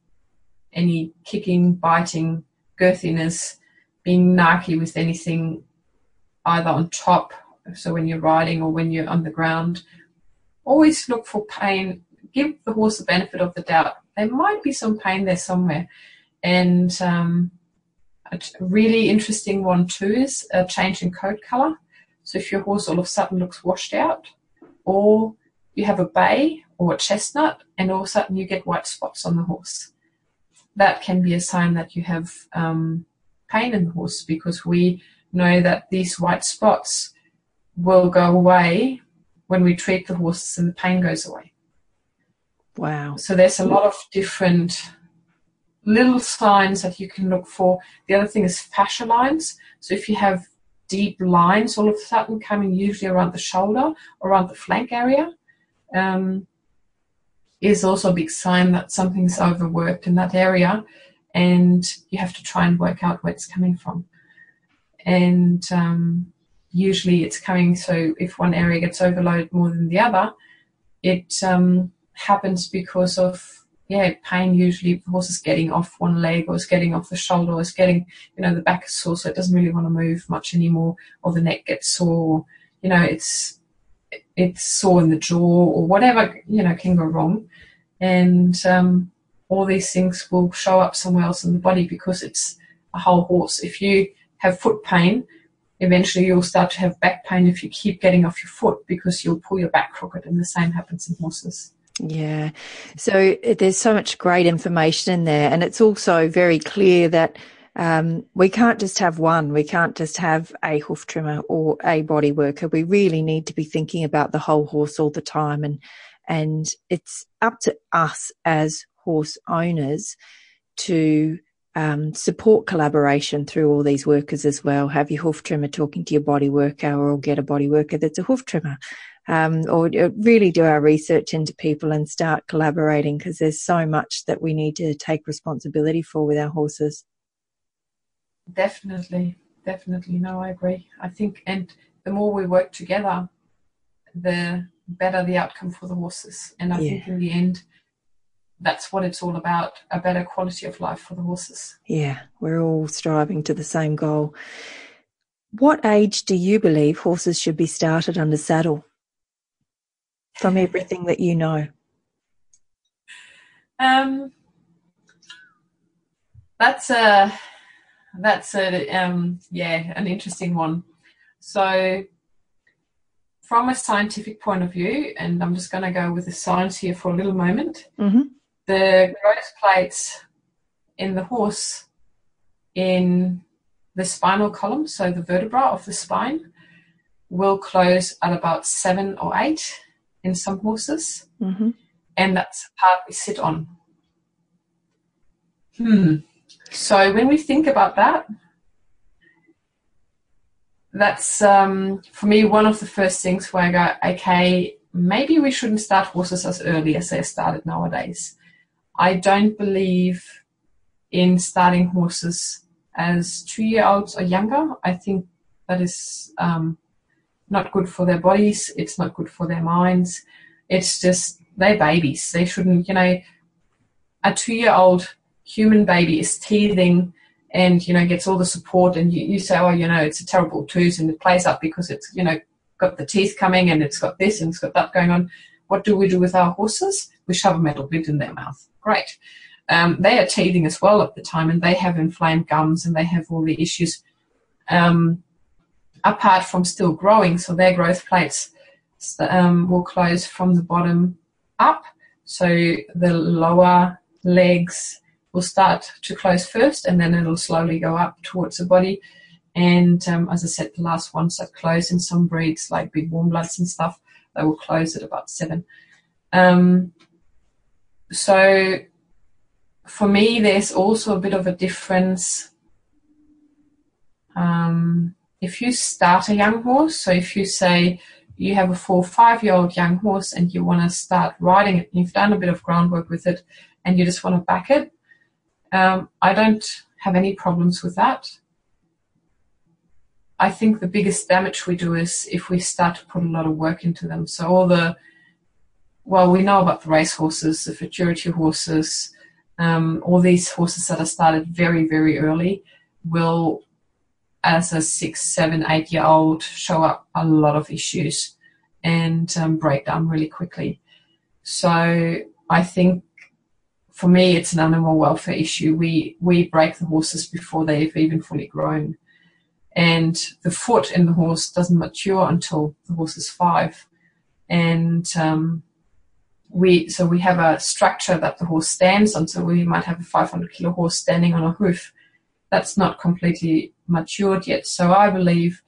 any kicking, biting, girthiness, being narky with anything either on top, so when you're riding or when you're on the ground, always look for pain. Give the horse the benefit of the doubt. There might be some pain there somewhere. And um, a really interesting one too is a change in coat colour. So if your horse all of a sudden looks washed out, or you have a bay or a chestnut, and all of a sudden you get white spots on the horse, that can be a sign that you have um, pain in the horse because we know that these white spots will go away when we treat the horses and the pain goes away. Wow. So there's a lot of different little signs that you can look for. The other thing is fascia lines. So if you have deep lines all of a sudden coming usually around the shoulder, around the flank area, um, is also a big sign that something's overworked in that area and you have to try and work out where it's coming from. And um, usually it's coming, so if one area gets overloaded more than the other, it um, happens because of yeah, pain usually the horse is getting off one leg or is getting off the shoulder or is getting, you know, the back is sore so it doesn't really want to move much anymore or the neck gets sore, you know, it's it's sore in the jaw or whatever, you know, can go wrong. And um, all these things will show up somewhere else in the body because it's a whole horse. If you have foot pain, eventually you'll start to have back pain if you keep getting off your foot because you'll pull your back crooked and the same happens in horses. Yeah. So there's so much great information in there. And it's also very clear that um, we can't just have one. We can't just have a hoof trimmer or a body worker. We really need to be thinking about the whole horse all the time. And, and it's up to us as horse owners to um, support collaboration through all these workers as well. Have your hoof trimmer talking to your body worker or get a body worker that's a hoof trimmer um, or really do our research into people and start collaborating because there's so much that we need to take responsibility for with our horses. Definitely, definitely. No, I agree. I think, and the more we work together, the better the outcome for the horses. And I yeah. think in the end, that's what it's all about a better quality of life for the horses. Yeah, we're all striving to the same goal. What age do you believe horses should be started under saddle? from [LAUGHS] everything that you know? Um, that's a that's a um, yeah an interesting one. So from a scientific point of view, and I'm just going to go with the science here for a little moment. Mm-hmm. The growth plates in the horse in the spinal column, so the vertebra of the spine, will close at about seven or eight in some horses, mm-hmm. and that's the part we sit on. Hmm. So when we think about that, that's um, for me one of the first things where I go, okay, maybe we shouldn't start horses as early as they're started nowadays. I don't believe in starting horses as two year olds or younger. I think that is um, not good for their bodies, it's not good for their minds. It's just, they're babies. They shouldn't, you know, a two year old human baby is teething and, you know, gets all the support, and you, you say, oh, you know, it's a terrible tooth and it plays up because it's, you know, got the teeth coming and it's got this and it's got that going on. What do we do with our horses? We shove a metal bit in their mouth. Great. Um, they are teething as well at the time and they have inflamed gums and they have all the issues um, apart from still growing. So their growth plates um, will close from the bottom up. So the lower legs will start to close first and then it'll slowly go up towards the body. And um, as I said, the last ones that close in some breeds, like big warm bloods and stuff, they will close at about seven. Um, so for me, there's also a bit of a difference. Um, if you start a young horse, so if you say you have a four, five year old young horse and you want to start riding it, you've done a bit of groundwork with it, and you just want to back it, um, I don't have any problems with that. I think the biggest damage we do is if we start to put a lot of work into them. So all the, well, we know about the race horses, the futurity horses, um, all these horses that are started very, very early will, as a six, seven, eight year old, show up a lot of issues and um, break down really quickly. So I think for me, it's an animal welfare issue. We we break the horses before they've even fully grown, and the foot in the horse doesn't mature until the horse is five, and um, we so we have a structure that the horse stands on. So we might have a 500 kilo horse standing on a hoof. That's not completely matured yet. So I believe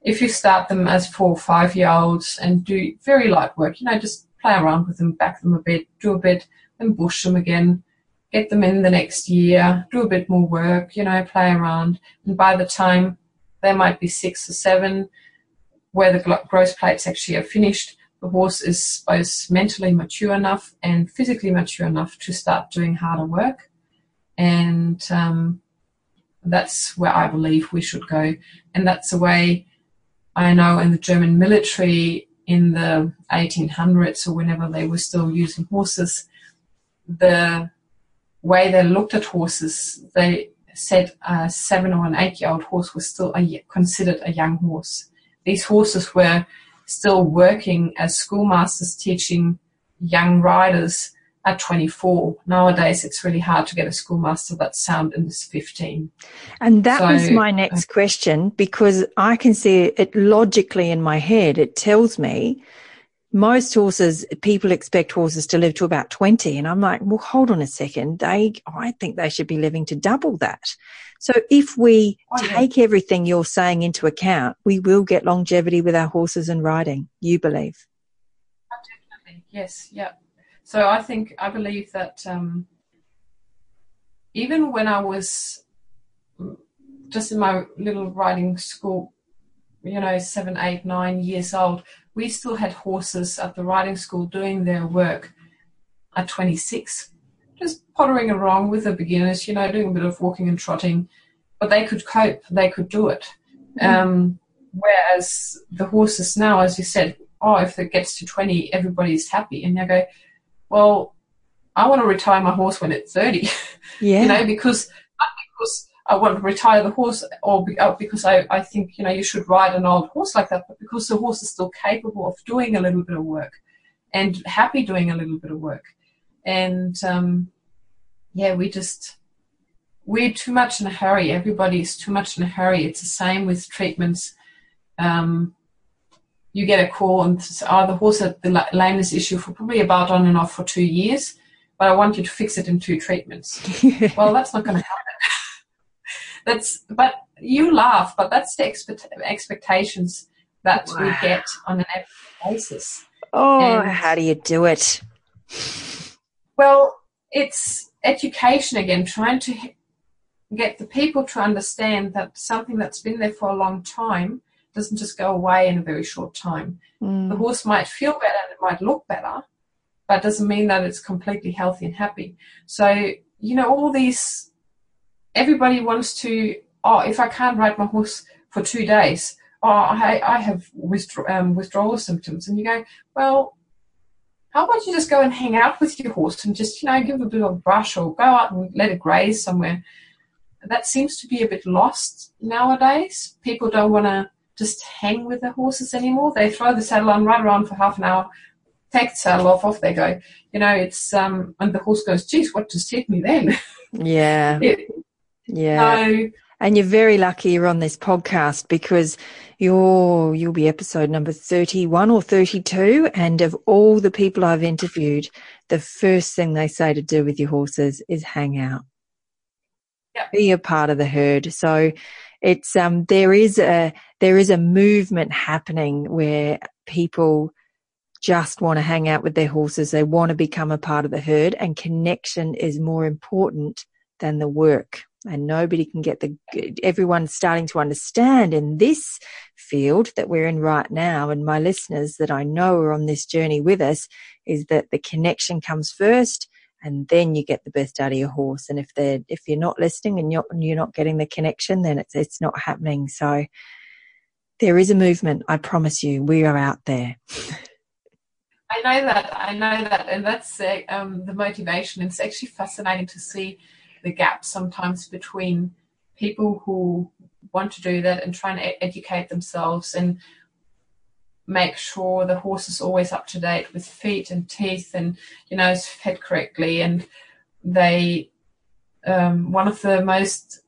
if you start them as four or five year olds and do very light work, you know, just play around with them, back them a bit, do a bit, then bush them again, get them in the next year, do a bit more work, you know, play around. And by the time they might be six or seven, where the growth plates actually are finished, the horse is both mentally mature enough and physically mature enough to start doing harder work. And um, that's where I believe we should go. And that's the way I know in the German military in the 1800s or whenever they were still using horses, the way they looked at horses, they said a seven or an eight year old horse was still a, considered a young horse. These horses were still working as schoolmasters teaching young riders at 24. Nowadays, it's really hard to get a schoolmaster that's sound and is 15. And that so, was my next uh, question because I can see it logically in my head. It tells me most horses, people expect horses to live to about 20. And I'm like, well, hold on a second. They, I think they should be living to double that. So if we take everything you're saying into account, we will get longevity with our horses and riding, you believe? Oh, definitely. Yes. Yeah. So I think, I believe that um, even when I was just in my little riding school, you know, seven, eight, nine years old, we still had horses at the riding school doing their work at 26, just pottering around with the beginners, you know, doing a bit of walking and trotting, but they could cope, they could do it. Mm-hmm. Um, whereas the horses now, as you said, oh, if it gets to 20, everybody's happy. And they go, well, I want to retire my horse when it's 30, [LAUGHS] yeah. you know, because, because I want to retire the horse or uh, because I, I think, you know, you should ride an old horse like that, but because the horse is still capable of doing a little bit of work and happy doing a little bit of work. And, um, yeah, we just, we're too much in a hurry. Everybody is too much in a hurry. It's the same with treatments. Um, you get a call and say, oh, the horse had the lameness issue for probably about on and off for two years, but I want you to fix it in two treatments. [LAUGHS] well, that's not going to happen that's but you laugh, but that's the expect, expectations that wow. we get on an everyday basis. Oh, and, how do you do it? Well, it's education again, trying to get the people to understand that something that's been there for a long time doesn't just go away in a very short time. Mm. The horse might feel better and it might look better, but doesn't mean that it's completely healthy and happy. So, you know, all these everybody wants to, oh, if I can't ride my horse for two days, oh, I, I have withdraw, um, withdrawal symptoms. And you go, well, how about you just go and hang out with your horse and just, you know, give it a bit of a brush or go out and let it graze somewhere. That seems to be a bit lost nowadays. People don't want to just hang with their horses anymore. They throw the saddle on, ride around for half an hour, take the saddle off, off they go. You know, it's, um, and the horse goes, geez, what just hit me then? [LAUGHS] Yeah. it, yeah. So, and you're very lucky you're on this podcast because you're, you'll be episode number 31 or 32. And of all the people I've interviewed, the first thing they say to do with your horses is hang out. Yep. Be a part of the herd. So it's, um, there is a, there is a movement happening where people just want to hang out with their horses. They want to become a part of the herd and connection is more important than the work and nobody can get the everyone's starting to understand in this field that we're in right now. And my listeners that I know are on this journey with us is that the connection comes first and then you get the best out of your horse. And if they're if you're not listening and you're, you're not getting the connection then it's it's not happening. So there is a movement. I promise you we are out there. I know that I know that and that's uh, um, the motivation. It's actually fascinating to see the gap sometimes between people who want to do that and trying to educate themselves and make sure the horse is always up to date with feet and teeth and you know is fed correctly. And they um, one of the most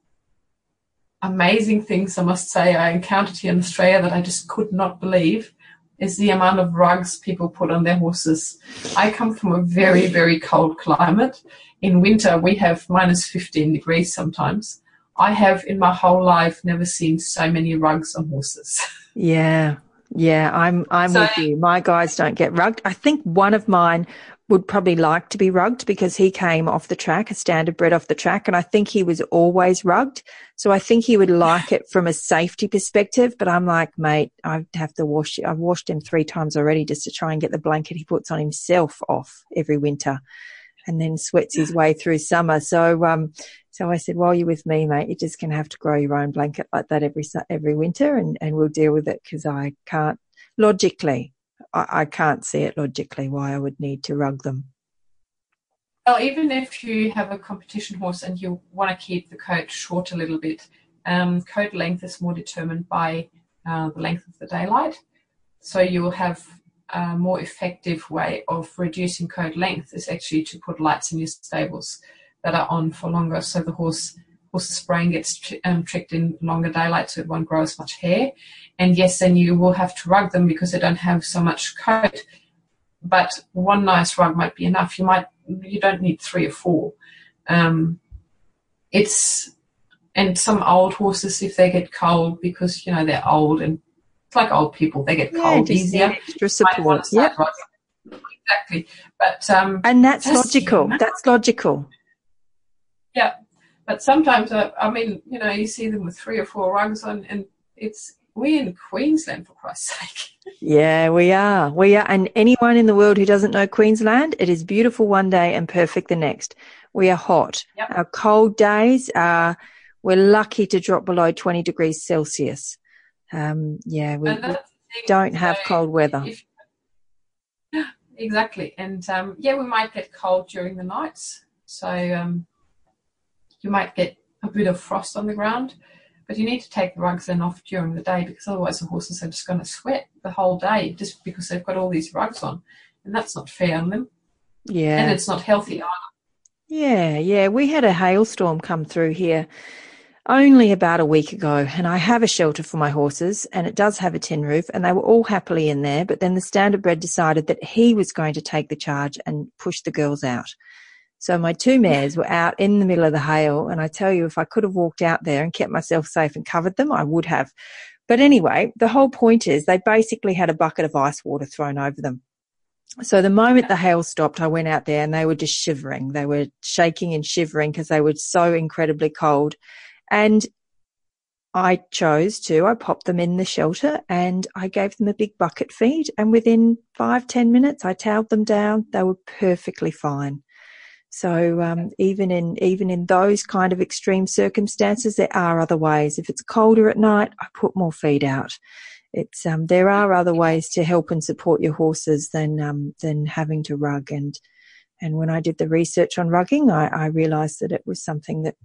amazing things I must say I encountered here in Australia that I just could not believe is the amount of rugs people put on their horses. I come from a very, very cold climate. In winter, we have minus 15 degrees sometimes. I have in my whole life never seen so many rugs on horses. [LAUGHS] Yeah. Yeah, I'm I'm so, with you. My guys don't get rugged. I think one of mine would probably like to be rugged because he came off the track, a standard bred off the track, and I think he was always rugged. So I think he would like it from a safety perspective. But I'm like, mate, I'd have to wash. I've washed him three times already just to try and get the blanket he puts on himself off every winter, and then sweats his way through summer. So, um, so I said, while you're with me, mate, you're just going to have to grow your own blanket like that every every winter, and and we'll deal with it because I can't logically I, I can't see it logically why I would need to rug them. Well, even if you have a competition horse and you want to keep the coat short a little bit, um, coat length is more determined by uh, the length of the daylight. So you'll have a more effective way of reducing coat length is actually to put lights in your stables that are on for longer so the horse horse's spraying gets um, tricked in longer daylight so it won't grow as much hair. And yes, then you will have to rug them because they don't have so much coat. But one nice rug might be enough. You might you don't need three or four. Um, it's and some old horses if they get cold because you know they're old and it's like old people they get cold yeah, easier. Extra support. Yeah. Exactly. But um, and that's logical. That's logical. Yeah, but sometimes, uh, I mean, you know, you see them with three or four rugs on, and it's we in Queensland for Christ's sake. yeah, we are. We are. And anyone in the world who doesn't know Queensland, it is beautiful one day and perfect the next. We are hot. Yep. Our cold days are, we're lucky to drop below 20 degrees Celsius. Um, yeah, we, we don't have so cold weather. If, [GASPS] exactly. And um, yeah, we might get cold during the nights. So um, you might get a bit of frost on the ground, but you need to take the rugs in off during the day because otherwise the horses are just going to sweat the whole day just because they've got all these rugs on, and that's not fair on them. Yeah, and it's not healthy either. Yeah, yeah. We had a hailstorm come through here only about a week ago, and I have a shelter for my horses, and it does have a tin roof, and they were all happily in there. But then the standard bred decided that he was going to take the charge and push the girls out. So my two mares were out in the middle of the hail. And I tell you, if I could have walked out there and kept myself safe and covered them, I would have. But anyway, the whole point is they basically had a bucket of ice water thrown over them. So the moment the hail stopped, I went out there and they were just shivering. They were shaking and shivering because they were so incredibly cold. And I chose to, I popped them in the shelter and I gave them a big bucket feed. And within five, ten minutes, I toweled them down. They were perfectly fine. So um, even in even in those kind of extreme circumstances, there are other ways. If it's colder at night, I put more feed out. It's um, there are other ways to help and support your horses than um, than having to rug. And and when I did the research on rugging, I, I realised that it was something that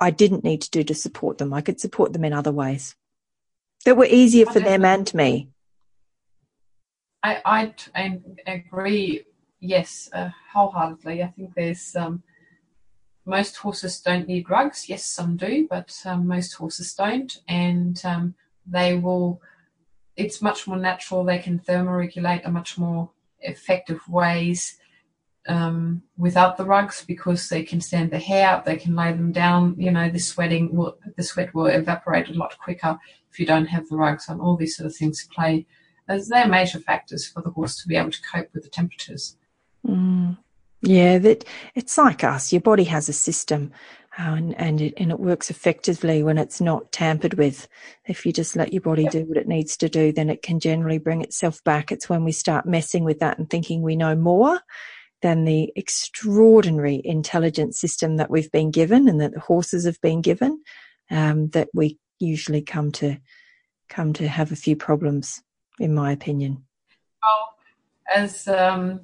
I didn't need to do to support them. I could support them in other ways that were easier for them and me. I, I, I agree yes, uh, wholeheartedly. I think there's um, most horses don't need rugs. Yes, some do, but um, most horses don't, and um, they will. It's much more natural. They can thermoregulate a much more effective ways um, without the rugs because they can stand the hair up. They can lay them down. You know, the sweating will, the sweat will evaporate a lot quicker if you don't have the rugs on. All these sort of things play as they're major factors for the horse to be able to cope with the temperatures. Mm. Yeah, that it's like us. Your body has a system, uh, and and it, and it works effectively when it's not tampered with. If you just let your body do what it needs to do, then it can generally bring itself back. It's when we start messing with that and thinking we know more than the extraordinary intelligent system that we've been given and that the horses have been given, um, that we usually come to come to have a few problems, in my opinion. Well, as um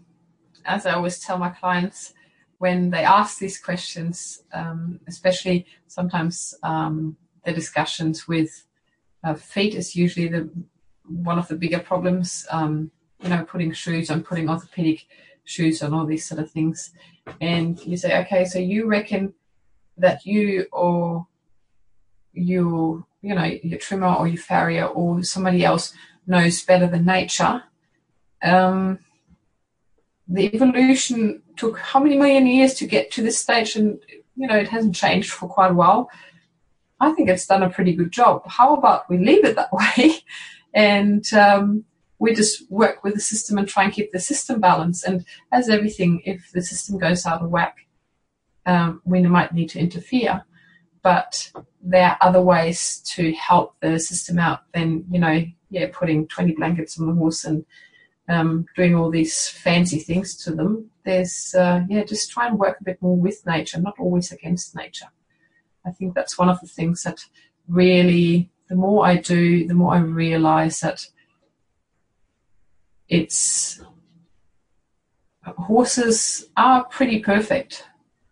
as I always tell my clients when they ask these questions, um, especially sometimes um, the discussions with uh, feet is usually the one of the bigger problems. Um, you know, putting shoes on, putting orthopedic shoes on, all these sort of things. And you say, okay, so you reckon that you or you, you know, your trimmer or your farrier or somebody else knows better than nature. Um, the evolution took how many million years to get to this stage, and you know it hasn't changed for quite a while. I think it's done a pretty good job. How about we leave it that [LAUGHS] way, and um, we just work with the system and try and keep the system balanced. And as everything, if the system goes out of whack, um, we might need to interfere. But there are other ways to help the system out than you know, yeah, putting 20 blankets on the horse and um, doing all these fancy things to them. There's, uh, yeah, just try and work a bit more with nature, not always against nature. I think that's one of the things that really, the more I do, the more I realize that it's horses are pretty perfect.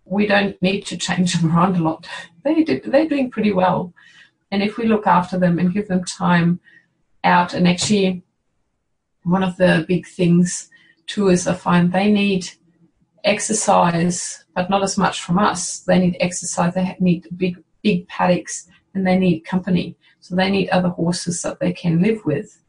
We don't need to change them [LAUGHS] around a lot. They do, they're doing pretty well. And if we look after them and give them time out and actually one of the big things too is I find they need exercise, but not as much from us. They need exercise. They need big, big paddocks, and they need company. So they need other horses that they can live with,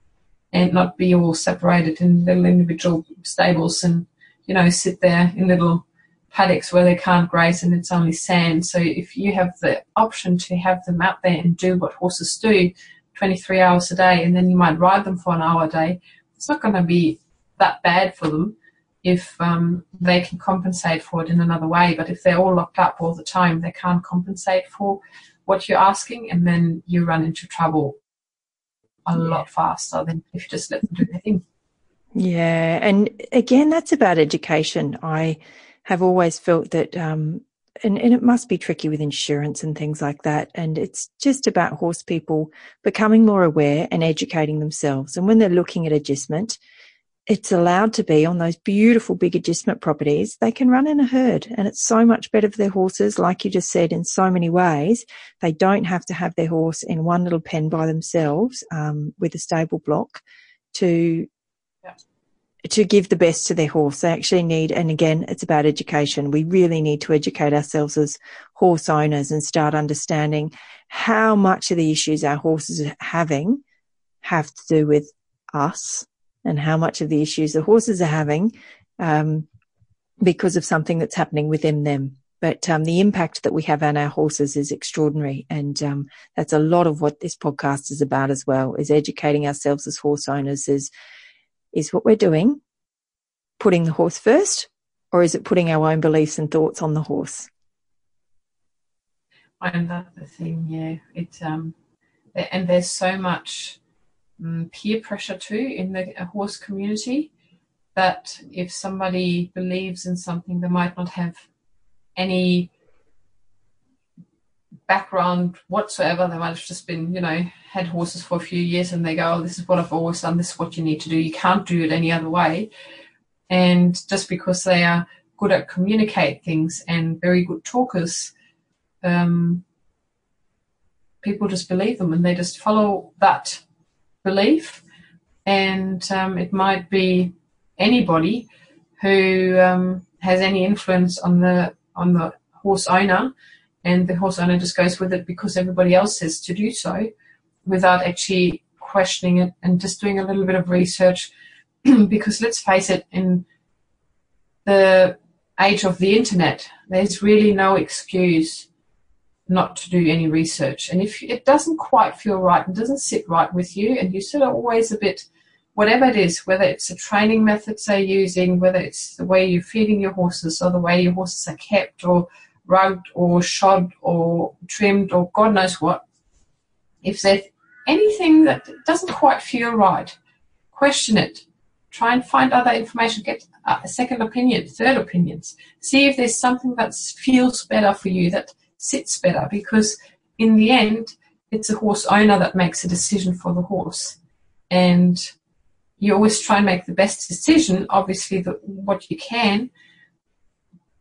and not be all separated in little individual stables and you know sit there in little paddocks where they can't graze and it's only sand. So if you have the option to have them out there and do what horses do 23 hours a day, and then you might ride them for an hour a day, it's not going to be that bad for them if um, they can compensate for it in another way. But if they're all locked up all the time, they can't compensate for what you're asking, and then you run into trouble a lot faster than if you just let them do their thing. Yeah, and again, that's about education. I have always felt that um, and, and it must be tricky with insurance and things like that. And it's just about horse people becoming more aware and educating themselves. And when they're looking at agistment, it's allowed to be on those beautiful big agistment properties. They can run in a herd and it's so much better for their horses. Like you just said, in so many ways, they don't have to have their horse in one little pen by themselves, um, with a stable block to to give the best to their horse. They actually need, and again, it's about education. We really need to educate ourselves as horse owners and start understanding how much of the issues our horses are having have to do with us and how much of the issues the horses are having um, because of something that's happening within them. But um, the impact that we have on our horses is extraordinary, and um, that's a lot of what this podcast is about as well. Is educating ourselves as horse owners is is what we're doing putting the horse first, or is it putting our own beliefs and thoughts on the horse? And that's the thing, yeah. It um, and there's so much um, peer pressure too in the horse community. that if somebody believes in something, they might not have any background whatsoever. They might have just been, you know, had horses for a few years and they go, oh, this is what I've always done, this is what you need to do. You can't do it any other way. And just because they are good at communicate things and very good talkers, um, people just believe them and they just follow that belief. And um, it might be anybody who um, has any influence on the on the horse owner, and the horse owner just goes with it because everybody else says to do so, without actually questioning it and just doing a little bit of research. [CLEARS THROAT] because let's face it, in the age of the internet, there's really no excuse not to do any research. And if it doesn't quite feel right and doesn't sit right with you, and you sort of always a bit, whatever it is, whether it's the training methods they're using, whether it's the way you're feeding your horses or the way your horses are kept or rugged or shod or trimmed or God knows what, if there's anything that doesn't quite feel right, question it. Try and find other information. Get a second opinion, third opinions. See if there's something that feels better for you, that sits better because in the end, it's a horse owner that makes a decision for the horse. And you always try and make the best decision, obviously, the, what you can.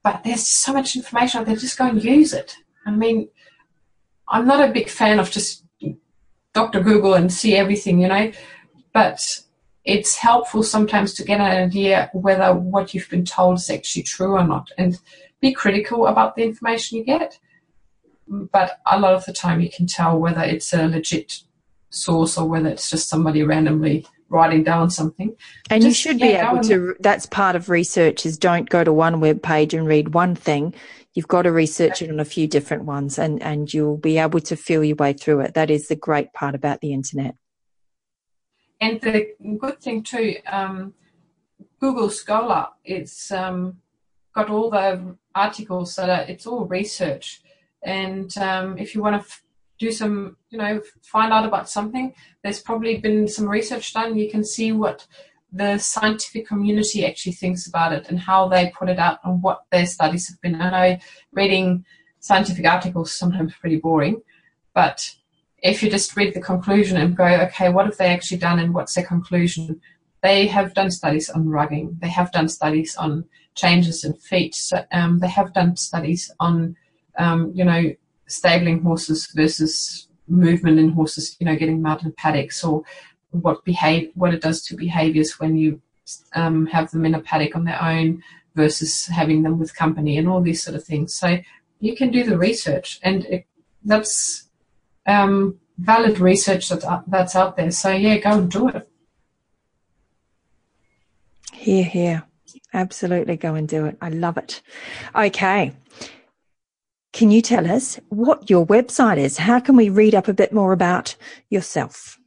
But there's so much information out there, just go and use it. I mean, I'm not a big fan of just Dr. Google and see everything, you know, but it's helpful sometimes to get an idea whether what you've been told is actually true or not. And be critical about the information you get but a lot of the time you can tell whether it's a legit source or whether it's just somebody randomly writing down something. And just, you should yeah, be able to, that's part of research is don't go to one web page and read one thing. You've got to research it on a few different ones and, and you'll be able to feel your way through it. That is the great part about the internet. And the good thing too, um, Google Scholar, it's um, got all the articles that are, it's all research. And um, if you want to do some, you know, find out about something, there's probably been some research done. You can see what the scientific community actually thinks about it and how they put it out and what their studies have been. I know reading scientific articles is sometimes pretty boring, but if you just read the conclusion and go, okay, what have they actually done and what's their conclusion? They have done studies on rugging. They have done studies on changes in feet. So, um, they have done studies on um, you know, stabling horses versus movement in horses, you know, getting mud in paddocks or what behave what it does to behaviors when you um, have them in a paddock on their own versus having them with company and all these sort of things. So you can do the research, and it, that's um, valid research that, uh, that's out there. So yeah, go and do it. Here, here. Absolutely go and do it. I love it. Okay. Can you tell us what your website is? How can we read up a bit more about yourself?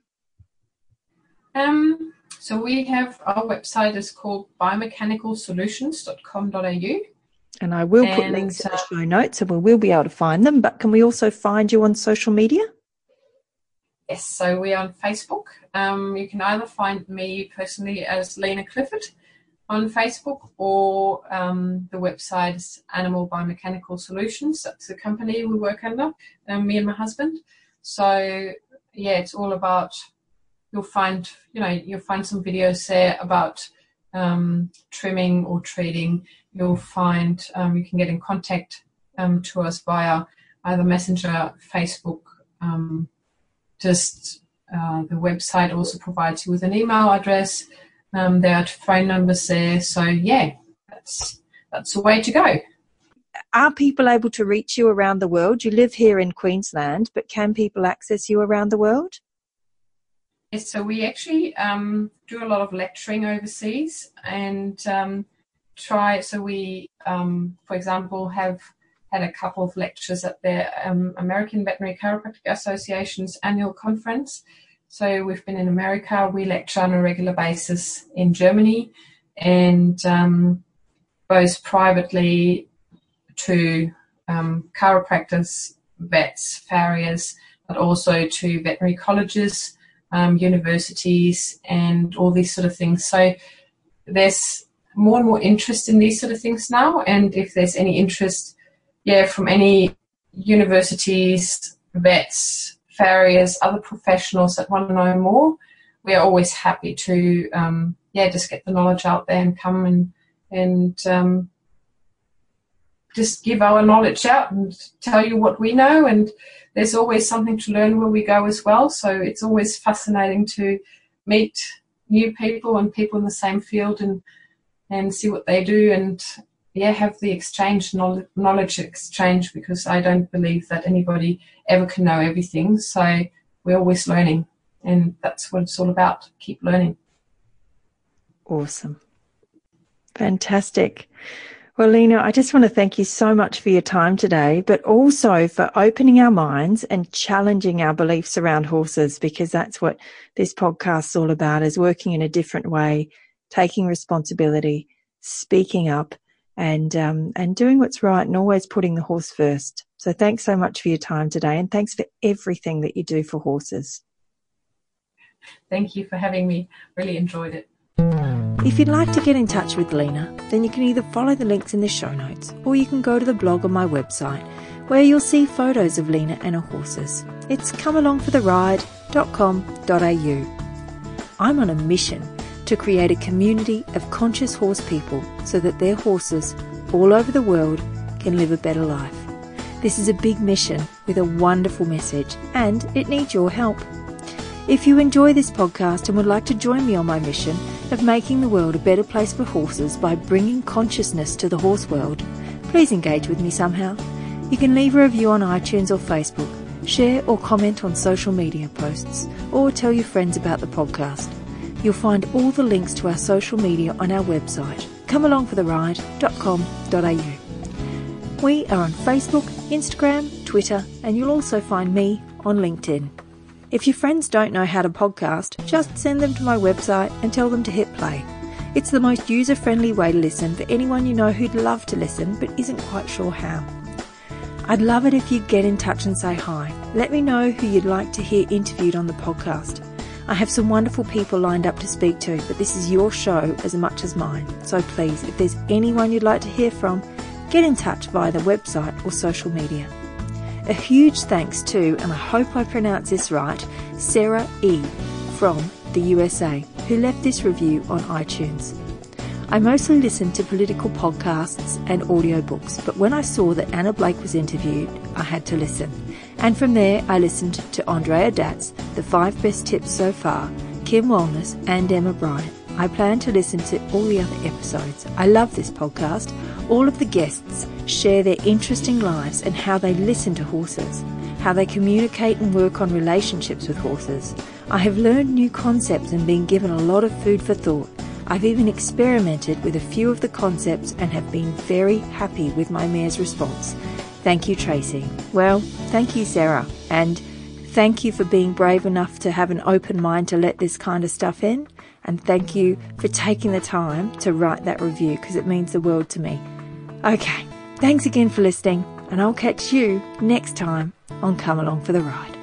Um, so we have our website is called biomechanicalsolutions.com.au. And I will and, put links in the uh, show notes and we will be able to find them. But can we also find you on social media? Yes, so we're on Facebook. Um, you can either find me personally as Lena Clifford on Facebook or um, the website Animal Biomechanical Solutions. That's the company we work under, um, me and my husband. So yeah, it's all about. You'll find you know you'll find some videos there about um, trimming or treating. You'll find um, you can get in contact um, to us via either Messenger, Facebook. Um, just uh, the website also provides you with an email address. Um, there are phone numbers there. So yeah, that's that's the way to go. Are people able to reach you around the world? You live here in Queensland, but can people access you around the world? Yes, so we actually um, do a lot of lecturing overseas and um, try. So we, um, for example, have had a couple of lectures at the um, American Veterinary Chiropractic Association's annual conference so we've been in America. We lecture on a regular basis in Germany, and um, both privately to um, chiropractors, vets, farriers, but also to veterinary colleges, um, universities, and all these sort of things. So there's more and more interest in these sort of things now. And if there's any interest, yeah, from any universities, vets, farriers, other professionals that want to know more, we're always happy to, um, yeah, just get the knowledge out there and come and and um, just give our knowledge out and tell you what we know. And there's always something to learn where we go as well. So it's always fascinating to meet new people and people in the same field and and see what they do and yeah have the exchange knowledge exchange because I don't believe that anybody ever can know everything. So we're always learning, and that's what it's all about. Keep learning. Awesome. Fantastic. Well, Lena, I just want to thank you so much for your time today, but also for opening our minds and challenging our beliefs around horses, because that's what this podcast is all about, is working in a different way, taking responsibility, speaking up, and um, and doing what's right, and always putting the horse first. So, thanks so much for your time today, and thanks for everything that you do for horses. Thank you for having me. Really enjoyed it. If you'd like to get in touch with Lena, then you can either follow the links in the show notes or you can go to the blog on my website where you'll see photos of Lena and her horses. It's comealongfortheride.com.au. I'm on a mission to create a community of conscious horse people so that their horses all over the world can live a better life. This is a big mission with a wonderful message and it needs your help. If you enjoy this podcast and would like to join me on my mission of making the world a better place for horses by bringing consciousness to the horse world, please engage with me somehow. You can leave a review on iTunes or Facebook, share or comment on social media posts, or tell your friends about the podcast. You'll find all the links to our social media on our website, comealongfortheride.com.au. We are on Facebook, Instagram, Twitter, and you'll also find me on LinkedIn. If your friends don't know how to podcast, just send them to my website and tell them to hit play. It's the most user friendly way to listen for anyone you know who'd love to listen but isn't quite sure how. I'd love it if you'd get in touch and say hi. Let me know who you'd like to hear interviewed on the podcast. I have some wonderful people lined up to speak to, but this is your show as much as mine. So please, if there's anyone you'd like to hear from, get in touch via the website or social media. A huge thanks to, and I hope I pronounce this right, Sarah E. from the USA, who left this review on iTunes. I mostly listen to political podcasts and audiobooks, but when I saw that Anna Blake was interviewed, I had to listen. And from there, I listened to Andrea Datz, The Five Best Tips So Far, Kim Walnes, and Emma Bryant. I plan to listen to all the other episodes. I love this podcast. All of the guests share their interesting lives and how they listen to horses, how they communicate and work on relationships with horses. I have learned new concepts and been given a lot of food for thought. I've even experimented with a few of the concepts and have been very happy with my mare's response. Thank you, Tracy. Well, thank you, Sarah. And thank you for being brave enough to have an open mind to let this kind of stuff in. And thank you for taking the time to write that review because it means the world to me. Okay, thanks again for listening, and I'll catch you next time on Come Along for the Ride.